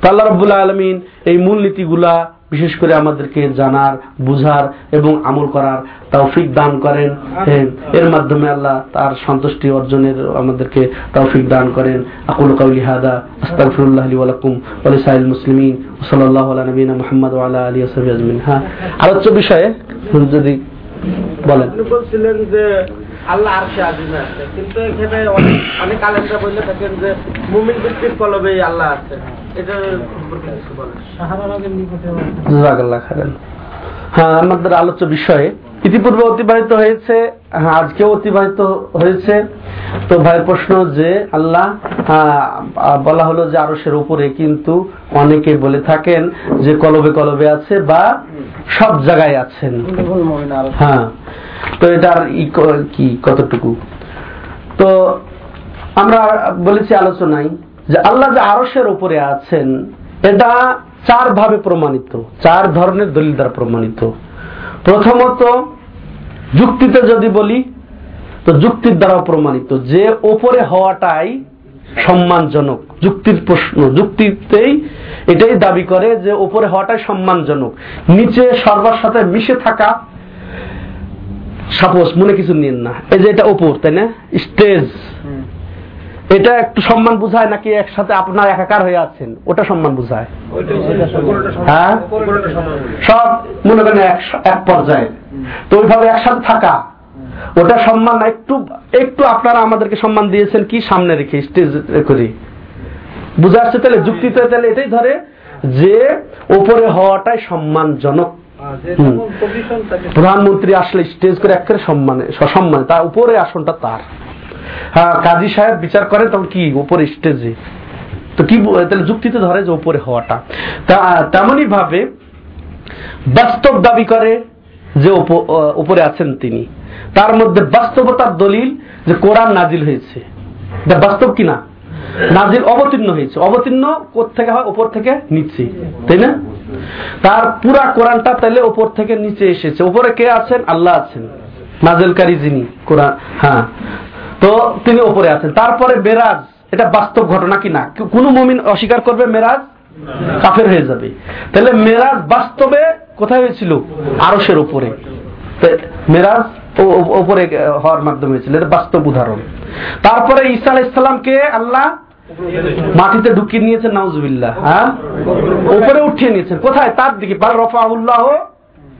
তো আল্লাহ রব্বুল আলমিন এই মূলনীতিগুলা বিশেষ করে আমাদেরকে জানার বুঝার এবং আমল করার তৌফিক দান করেন। হ্যাঁ, এর মাধ্যমে আল্লাহ তার সন্তুষ্টি অর্জনের আমাদেরকে তৌফিক দান করেন। আকুল কাউলি হাদা আস্তাগফিরুল্লাহ লি ওয়া লাকুম ওয়া মুসলিমিন। সাল্লাল্লাহু আলা মুহাম্মদ ওয়া আলা আলিহি ওয়া সাহবিহি আজমাইন। হ্যাঁ আলোচ্য বিষয়ে যদি বলেন। বলছিলেন যে আল্লাহ আরশে আজিমে আছে। কিন্তু এখানে অনেক অনেক আলেমরা বলে থাকেন যে মুমিন ব্যক্তির কলবে আল্লাহ আছে। এটা সম্পর্কে কিছু বলেন। হ্যাঁ আমাদের আলোচ্য বিষয়ে ইতিপূর্বে অতিবাহিত হয়েছে হ্যাঁ, আজকেও অতিবাহিত হয়েছে। তো ভাইয়ের প্রশ্ন যে আল্লাহ বলা হলো যে আরসের উপরে কিন্তু অনেকে বলে থাকেন যে কলবে কলবে আছে বা সব জায়গায় আছেন। হ্যাঁ তো এটার কি কতটুকু? তো আমরা বলেছি আলোচনায় যে আল্লাহ যে আরসের উপরে আছেন এটা চার ভাবে প্রমাণিত চার ধরনের দলিল দ্বারা প্রমাণিত। প্রথমত, যুক্তিতে যদি বলি, তো যুক্তির দ্বারা প্রমাণিত, যে ওপরে হওয়াটাই সম্মানজনক। যুক্তির প্রশ্ন, যুক্তিতেই এটাই দাবি করে যে উপরে হওয়াটাই সম্মানজনক। নিচে সর্বার সাথে মিশে থাকা সাপোজ মনে কিছু নিন না। এই যে এটা উপর তাই না? স্টেজ। এটা একটু সম্মান বুঝায় নাকি একসাথে আপনার একাকার হয়ে আছেন? ওটা সম্মান বুঝায়। হ্যাঁ? সব মনে করেন এক এক পর্যায়ে। তো ওইভাবে একসাথে থাকা। ওটা সম্মান না একটু একটু আপনারা আমাদেরকে সম্মান দিয়েছেন কি সামনে রেখে স্টেজ করে। বুঝা আসছে তাহলে? যুক্তিতে তাহলে এটাই ধরে যে ওপরে হওয়াটাই সম্মানজনক। প্রধানমন্ত্রী আসলে স্টেজ করে একেবারে সম্মানে সসম্মানে তার উপরে আসনটা তার। হ্যাঁ কাজী সাহেব বিচার করে তখন কি উপরে স্টেজে তো কি তাহলে যুক্তিতে ধরে যে উপরে হওয়াটা। তা- তেমনই ভাবে বাস্তব দাবি করে যে উপরে আছেন তিনি। তার মধ্যে বাস্তবতার দলিল যে কোরআন নাজিল হয়েছে। বাস্তব কিনা? নাজিল অবতীর্ণ হয়েছে। অবতীর্ণ থেকে হয়? উপর থেকে নিচে। তাই না? তার পুরা কোরআনটা তাহলে উপর থেকে নিচে এসেছে। উপরে কে আছেন? আল্লাহ আছেন। নাজেলকারী যিনি কোরআন হ্যাঁ। তো তিনি উপরে আছেন। তারপরে মেরাজ এটা বাস্তব ঘটনা কি না? কোন মমিন অস্বীকার করবে মেরাজ? কাফের হয়ে যাবে। তাহলে মেরাজ বাস্তবে কোথায় হয়েছিল? আরসের উপরে। মেরাজ উপরে হওয়ার মাধ্যমে হয়েছিল। এটা বাস্তব উদাহরণ। তারপরে ঈসা আলাইসাল্লামকে আল্লাহ মাটিতে ঢুকিয়ে নিয়েছেন নাউজুবিল্লাহ। হ্যাঁ? উপরে উঠিয়ে নিয়েছেন। কোথায়? তার দিকে। বাল রফাউল্লাহ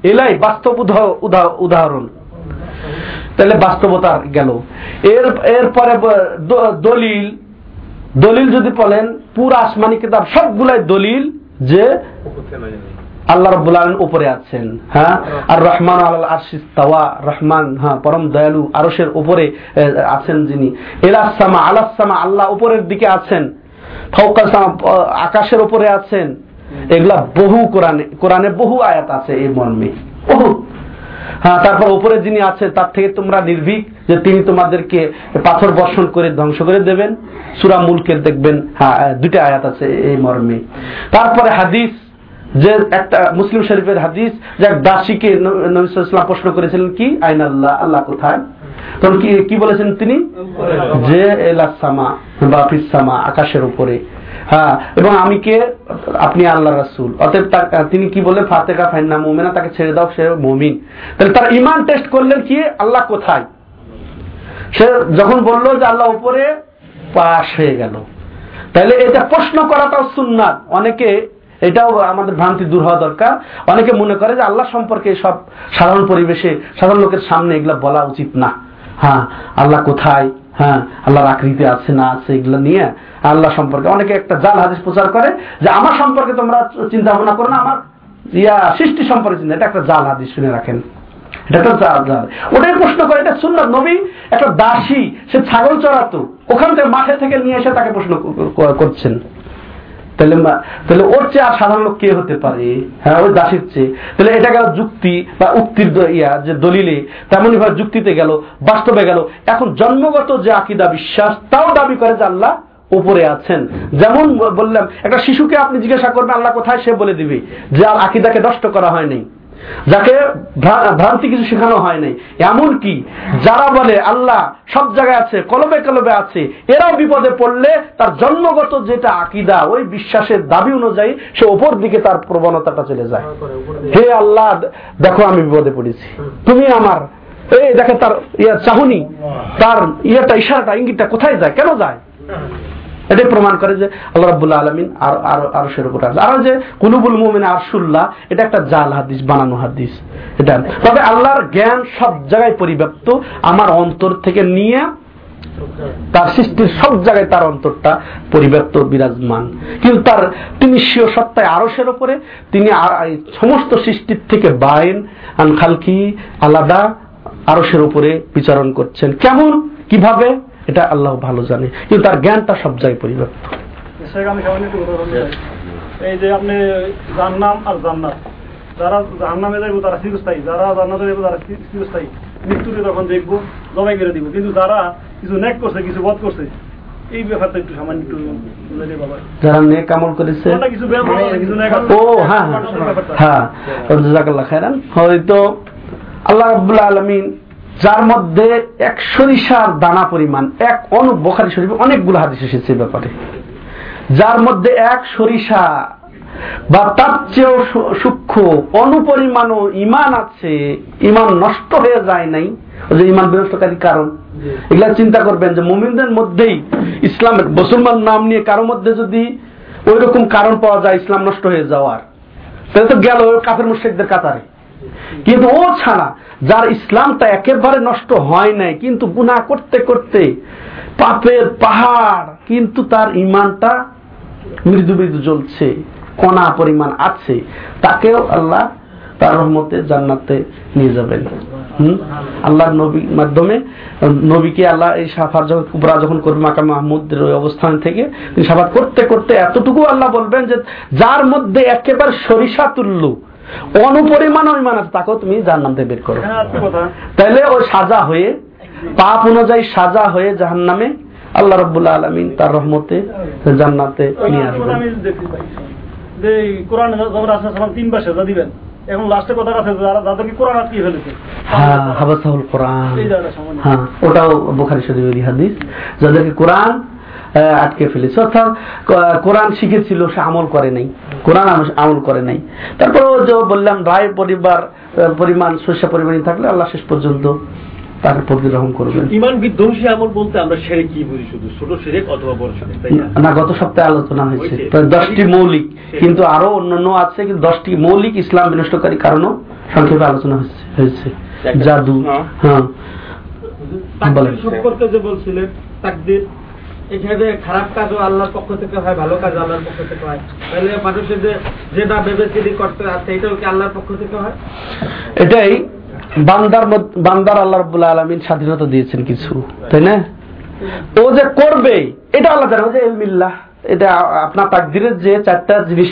এলাই বাস্তব উদাহ- উদাহ- উদাহরণ। তাহলে বাস্তবতা গেল। এর এরপরে দলিল দলিল যদি বলেন পুরো আসমানি কিতাব সবগুলাই দলিল যে আল্লাহ রব্বুল আলম উপরে আছেন হ্যাঁ? আর রহমান আল আরশিস তাওয়া রহমান হ্যাঁ পরম দয়ালু আরশের উপরে আছেন যিনি। এলাসামা আলাসামা আল্লাহ উপরের দিকে আছেন ফৌকাসামা আকাশের উপরে আছেন। এগুলা বহু কোরআনে কোরআনে বহু আয়াত আছে এই মর্মে। বহু। হ্যাঁ তারপর উপরে যিনি আছে তার থেকে তোমরা নির্ভীক যে তিনি তোমাদেরকে পাথর বর্ষণ করে ধ্বংস করে দেবেন। সুরা মুলকের দেখবেন হ্যাঁ দুইটা আয়াত আছে এই মর্মে। তারপরে হাদিস যে একটা মুসলিম শরীফের হাদিস যে এক দাসীকে নবিসাম প্রশ্ন করেছিলেন কি? আইন আল্লাহ আল্লাহ কোথায়? তখন কি কি বলেছেন তিনি? যে এলাসামা বা ফিসামা আকাশের উপরে। হ্যাঁ এবং আমি কে? আপনি আল্লাহ রাসুল। অতএব তিনি কি বললেন? ফাতেকা ফাইন্না মোমেনা, তাকে ছেড়ে দাও, সে মমিন। তাহলে তার ইমান টেস্ট করলেন কি? আল্লাহ কোথায়? সে যখন বলল যে আল্লাহ উপরে, পাশ হয়ে গেল। তাহলে এটা প্রশ্ন করাটাও সুন্নাত। অনেকে এটাও আমাদের ভ্রান্তি দূর হওয়া দরকার। অনেকে মনে করে যে আল্লাহ সম্পর্কে সব সাধারণ পরিবেশে, সাধারণ লোকের সামনে এগুলা বলা উচিত না। হ্যাঁ আল্লাহ কোথায়? হ্যাঁ আল্লাহর আকৃতি আছে, না আছে, এগুলো নিয়ে আল্লাহ সম্পর্কে অনেকে একটা জাল হাদিস প্রচার করে যে আমার সম্পর্কে তোমরা চিন্তা ভাবনা করো না, আমার ইয়া সৃষ্টি সম্পর্কে চিন্তা, এটা একটা জাল হাদিস শুনে রাখেন। এটা তো জাল ওটাই প্রশ্ন করে, এটা সুন্দর নবী, একটা দাসী, সে ছাগল চড়াতো, ওখান থেকে মাঠে থেকে নিয়ে এসে তাকে প্রশ্ন করছেন। তাহলে তাহলে ওর চেয়ে আর সাধারণ লোক কে হতে পারে? হ্যাঁ ওই দাসের চেয়ে। তাহলে এটা গেল যুক্তি বা উক্তির ইয়া, যে দলিলে তেমনই ভাবে যুক্তিতে গেল, বাস্তবে গেল। এখন জন্মগত যে আকিদা বিশ্বাস, তাও দাবি করে যে আল্লাহ উপরে আছেন। যেমন বললাম, একটা শিশুকে আপনি জিজ্ঞাসা করবেন, আল্লাহ কোথায়? সে বলে দিবে যে আর আকিদাকে নষ্ট করা হয়নি। যাকে ভ্রান্তি কিছু শেখানো হয় নাই। এমন কি যারা বলে আল্লাহ সব জায়গায় আছে কলবে কলবে আছে এরাও বিপদে পড়লে তার জন্মগত যেটা আকিদা ওই বিশ্বাসের দাবি অনুযায়ী সে ওপর দিকে তার প্রবণতাটা চলে যায়। হে আল্লাহ দেখো আমি বিপদে পড়েছি। তুমি আমার এই দেখে তার ইয়া চাহুনি তার ইয়েটা ইশারাটা ইঙ্গিতটা কোথায় যায়? কেন যায়? এটাই প্রমাণ করে যে আল্লাহ রাবুল্লাহ আলমিন আর আর আরশের উপর আছে আর যে কুলুবুল মুমিন আরশুল্লাহ, এটা একটা জাল হাদিস, বানানো হাদিস। এটা। তবে আল্লাহর জ্ঞান সব জায়গায় পরিব্যাপ্ত। আমার অন্তর থেকে নিয়ে তার সৃষ্টির সব জায়গায় তার অন্তরটা পরিব্যাপ্ত, বিরাজমান। কিন্তু তার তিনি স্বীয় সত্তায় আরসের উপরে, তিনি আর- সমস্ত সৃষ্টির থেকে বাইন, আন খালকি, আলাদা আরসের উপরে বিচারণ করছেন। কেমন? কীভাবে? এটা আল্লাহ ভালো জানে। কিন্তু তার জ্ঞানটা সব জায়গায় পরিব্যাপ্ত দিই। এই যে আপনি জান্নাম আর জান্নাত যারা জাহান্নামে যাইবো তারা চিরস্থায়ী যারা জান্নাতে যাইবো তারা চিরস্থায়ী। তখন দেখব জবাই করে দিব। কিন্তু যারা কিছু নেক করছে কিছু বধ করছে এই ব্যাপারটা একটু সামান্য যারা নেক আমল করেছে। ও হ্যাঁ হ্যাঁ হ্যাঁ। হয়তো আল্লাহ রাব্বুল আলামিন যার মধ্যে এক সরিষার দানা পরিমাণ, এক অনু বোখারি শরীফে অনেকগুলো হাদিস এসেছে ব্যাপারে। যার মধ্যে এক সরিষা বা তার চেয়েও সূক্ষ্ম অনুপরিমাণও ইমান আছে, ইমান নষ্ট হয়ে যায় নাই। যে ইমান বিনষ্টকারী কারণ। এগুলা চিন্তা করবেন যে মুমিনদের মধ্যেই ইসলামের মুসলমান নাম নিয়ে কারোর মধ্যে যদি ওই রকম কারণ পাওয়া যায়, ইসলাম নষ্ট হয়ে যাওয়ার। তাহলে তো গেল কাফের মুশ্রিকদের কাতারে। কিন্তু ও ছাড়া, যার ইসলামটা একেবারে নষ্ট হয় নাই, কিন্তু গুনাহ করতে করতে পাপের পাহাড়, কিন্তু তার ইমানটা মৃদু মৃদু জ্বলছে, কণা পরিমাণ আছে, তাকেও আল্লাহ তার রহমতে জান্নাতে নিয়ে যাবেন? আল্লাহর নবীর মাধ্যমে, নবীকে আল্লাহ এই সাফার যখন কুবরা যখন করবে মাকা মাহমুদের ওই অবস্থান থেকে সাফার করতে করতে এতটুকু আল্লাহ বলবেন যে, যার মধ্যে একেবারে সরিষা তুল্য অনুপরিমাণ ইমান আছে তাকেও তুমি যার নাম থেকে বের করো। তাইলে ওই সাজা হয়ে পাপ অনুযায়ী সাজা হয়ে জাহান নামে আল্লাহ রব্বুল্লাহ আলমিন তার রহমতে জান্নাতে নিয়ে আসবেন। যে কোরআন সেজদা দিবেন। এখন লাস্টে কথা আছে যারা যাদেরকে কোরআন আটকে ফেলেছে। হ্যাঁ হাবাসাহুল কোরআন। হ্যাঁ ওটাও বুখারী শরীফের হাদিস। যাদেরকে কোরআন আটকে ফেলেছে। অর্থাৎ কোরআন শিখেছিল সে আমল করে নাই। কোরআন আমল করে নাই। তারপর যে বললাম রায় পরিবার পরিমাণ শস্য পরিমাণ থাকলে আল্লাহ শেষ পর্যন্ত প্রতিগ্রহণ করবেন। ইমান বিধ্বংসী আমল বলতে আমরা সেরে কি বুঝি শুধু? ছোট সেরেক অথবা বড় সেরেক না? গত সপ্তাহে আলোচনা হয়েছে। দশটি মৌলিক কিন্তু আরও অন্যান্য আছে কিন্তু দশটি মৌলিক ইসলাম বিনষ্টকারী কারণও সংক্ষেপে আলোচনা হয়েছে জাদু হ্যাঁ। হ্যাঁ। সম্পর্কে যে বলছিলেন তাকদির এখানে খারাপ কাজও আল্লাহর পক্ষ থেকে হয়, ভালো কাজ আল্লাহর পক্ষ থেকে হয়। তাহলে মানুষের যে যেটা ভেবেচিনি করতে আছে এটাও কি আল্লাহর পক্ষ থেকে হয়? এটাই বান্দার বান্দার আল্লাহ রব্বুল্লাহ আলমিন স্বাধীনতা দিয়েছেন কিছু, তাই না? ও যে করবে, এটা আল্লাহ জানে যে ইলমিল্লাহ, এটা আপনার তাকদিরের যে চারটা জিনিস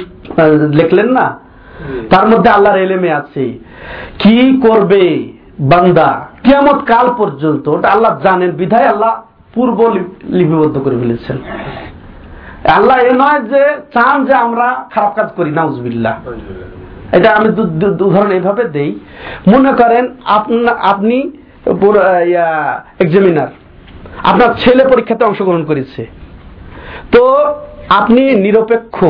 লিখলেন না, তার মধ্যে আল্লাহর এলেমে আছে। কি করবে বান্দা? কিয়ামত কাল পর্যন্ত, ওটা আল্লাহ জানেন, বিধায় আল্লাহ পূর্ব লিপিবদ্ধ করে ফেলেছেন। আল্লাহ এ নয় যে চান যে আমরা খারাপ কাজ করি, নাউজবিল্লাহ। এটা আমি উদাহরণ এইভাবে দেই। মনে করেন আপনা- এক্সামিনার আপনার ছেলে পরীক্ষাতে অংশগ্রহণ করেছে। তো আপনি নিরপেক্ষ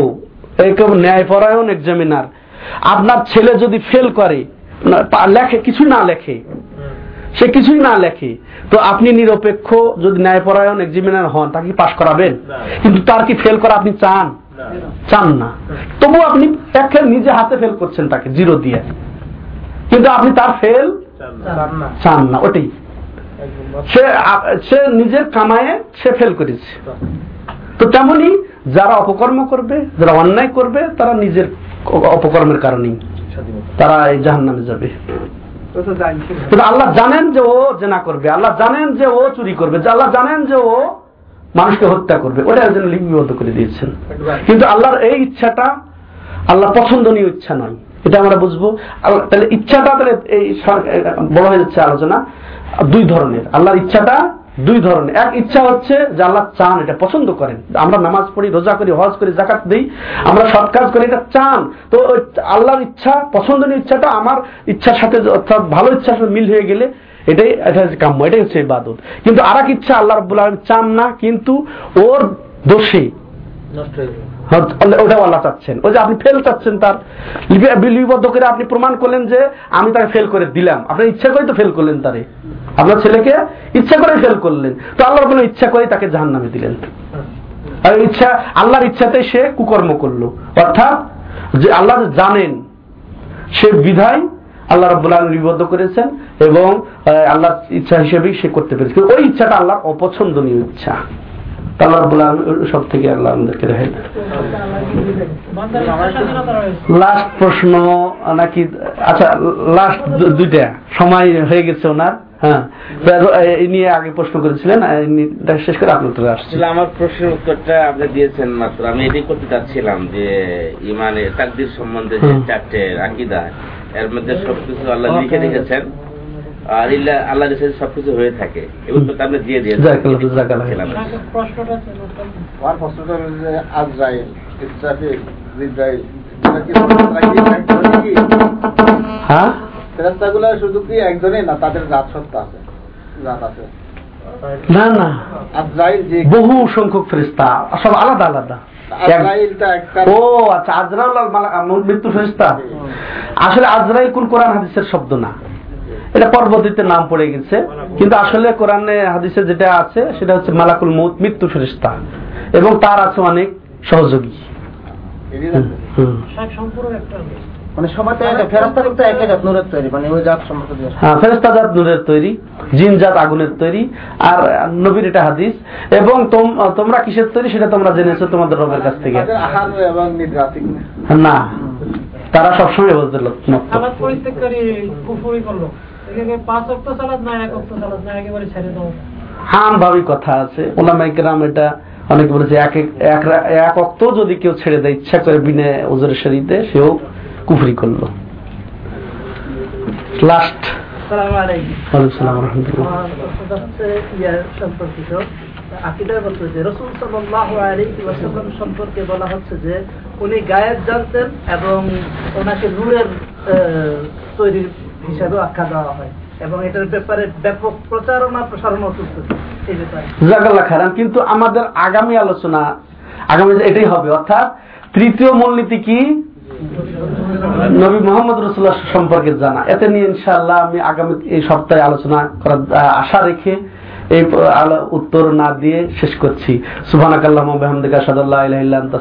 ন্যায়পরায়ণ এক্সামিনার আপনার ছেলে যদি ফেল করে লেখে, কিছু না লেখে। সে কিছুই না লেখে। তো আপনি নিরপেক্ষ যদি ন্যায়পরায়ণ এক্সামিনার হন তাকে পাশ করাবেন? কিন্তু তার কি ফেল করা আপনি চান? চান না। তবু আপনি একে নিজে হাতে ফেল করছেন তাকে জিরো দিয়ে। কিন্তু আপনি তার ফেল চান না। ওটাই। সে সে নিজের কামায়ে সে ফেল করেছে। তো তেমনি যারা অপকর্ম করবে যারা অন্যায় করবে তারা নিজের অপকর্মের কারণেই। তারা এই জাহান নামে যাবে। তো তো জানছি না। কিন্তু আল্লাহ জানেন যে ও জেনা করবে আল্লাহ জানেন যে ও চুরি করবে আল্লাহ জানেন যে ও মানুষকে হত্যা করবে ওটা একজন লিপিবদ্ধ করে দিয়েছেন। কিন্তু আল্লাহর এই ইচ্ছাটা আল্লাহ পছন্দনীয় ইচ্ছা নয়। এটা আমরা বুঝব। তাহলে ইচ্ছাটা তাহলে এই বলা বড় হয়ে যাচ্ছে আলোচনা। দুই ধরনের। আল্লাহর ইচ্ছাটা দুই ধরনের। এক ইচ্ছা হচ্ছে যে আল্লাহ চান এটা পছন্দ করেন। আমরা নামাজ পড়ি রোজা করি হজ করি জাকাত দিই আমরা সৎ কাজ করি এটা চান। তো আল্লাহর ইচ্ছা পছন্দনীয় ইচ্ছাটা আমার ইচ্ছার সাথে অর্থাৎ ভালো ইচ্ছার সাথে মিল হয়ে গেলে এটাই এটা কাম্য এটাই হচ্ছে ইবাদত। কিন্তু আর ইচ্ছা আল্লাহ রব্বুল আলম চান না কিন্তু ওর দোষে। নষ্ট হ্যাঁ, ওটাও আল্লাহ চাচ্ছেন। ওই যে আপনি ফেল চাচ্ছেন তার। লিপি- লিপিবদ্ধ করে আপনি প্রমাণ করলেন যে আমি তাকে ফেল করে দিলাম। আপনার ইচ্ছা করে তো ফেল করলেন তারে। আপনার ছেলেকে ইচ্ছা করে ফেল করলেন। তো আল্লাহ কোনো ইচ্ছা করে তাকে জাহান নামে দিলেন। আর ইচ্ছা আল্লাহর ইচ্ছাতে সে কুকর্ম করল। অর্থাৎ যে আল্লাহ জানেন সে বিধায় আল্লাহ রব্বুল আলম লিপিবদ্ধ করেছেন এবং আহ, আল্লাহর ইচ্ছা হিসেবেই সে করতে পেরেছে। ওই ইচ্ছাটা আল্লাহর অপছন্দনীয় ইচ্ছা। আল্লাহ সব থেকে আল্লাহ আমাদেরকে লাস্ট প্রশ্ন নাকি আচ্ছা লাস্ট দুইটা। সময় হয়ে গেছে ওনার হ্যাঁ। নিয়ে আগে প্রশ্ন করেছিলেন শেষ করে আপনার উত্তরে আসছে। আসলে আমার প্রশ্নের উত্তরটা আপনি দিয়েছেন মাত্র। আমি এটাই করতে চাচ্ছিলাম যে ইমানে তাকদির সম্বন্ধে যে। চারটে আকিদা এর মধ্যে সবকিছু আল্লাহ লিখে রেখেছেন। আর আল্লাহ কাছে সবকিছু হয়ে থাকে। দিয়ে। ছিলাম। আমার প্রশ্নটা হলো যে আজরাইল ইসরাফিল জিব্রাইল এরা কি ফেরেশতারা কি একজনই কি? হ্যাঁ? শুধু কি না তাদের জাত সত্তা আছে? জাত আছে। না না। বহু সংখ্যক ফেরিস্তা সব আলাদা আলাদা। ও আচ্ছা আজরাউল মৃত্যু ফেরেশতা। আসলে আজরাইল কোন কোরআন হাদিসের শব্দ না। এটা পরবর্তীতে নাম পড়ে গেছে। কিন্তু আসলে কোরআনে হাদিসে যেটা আছে সেটা হচ্ছে মালাকুল মৌত মৃত্যু ফেরেশতা। এবং তার আছে অনেক সহযোগী। মানে ফেরাস্তা মানে হ্যাঁ ফেরেস্তা জাত নূরের তৈরি জিন জাত আগুনের তৈরি আর নবীর এটা হাদিস। এবং তোমরা কিসের তৈরি সেটা তোমরা জেনেছো তোমাদের রবের কাছ থেকে। এবং না না তারা সবসময় বলতে হাম ভাবি কথা আছে। ওলামাইকেরাম এটা অনেকে বলেছে এক এক- অক্ত যদি কেউ ছেড়ে দেয় ইচ্ছা করে বিনে শরীতে সেও কুফরি করল। লাস্ট সম্পর্কে বলা হচ্ছে যে উনি গায়েব জানতেন এবং ওনাকে নূরের আহ, আখ্যা দেওয়া হয় এবং এটার ব্যাপারে ব্যাপক প্রচারণা প্রসারণা খারান কিন্তু আমাদের আগামী আলোচনা, আগামী এটাই হবে, অর্থাৎ তৃতীয় মূলনীতি কি? নবী মোহাম্মদ রসুল্লাহ সম্পর্কে জানা। এতে নিয়ে ইনশাআল্লাহ আমি আগামী এই সপ্তাহে আলোচনা করার আশা রেখে এই উত্তর না দিয়ে শেষ করছি। সুবহানাকাল্লাহুম্মা ওয়া বিহামদিকা, আশহাদু আল্লা ইলাহা ইল্লা আনতা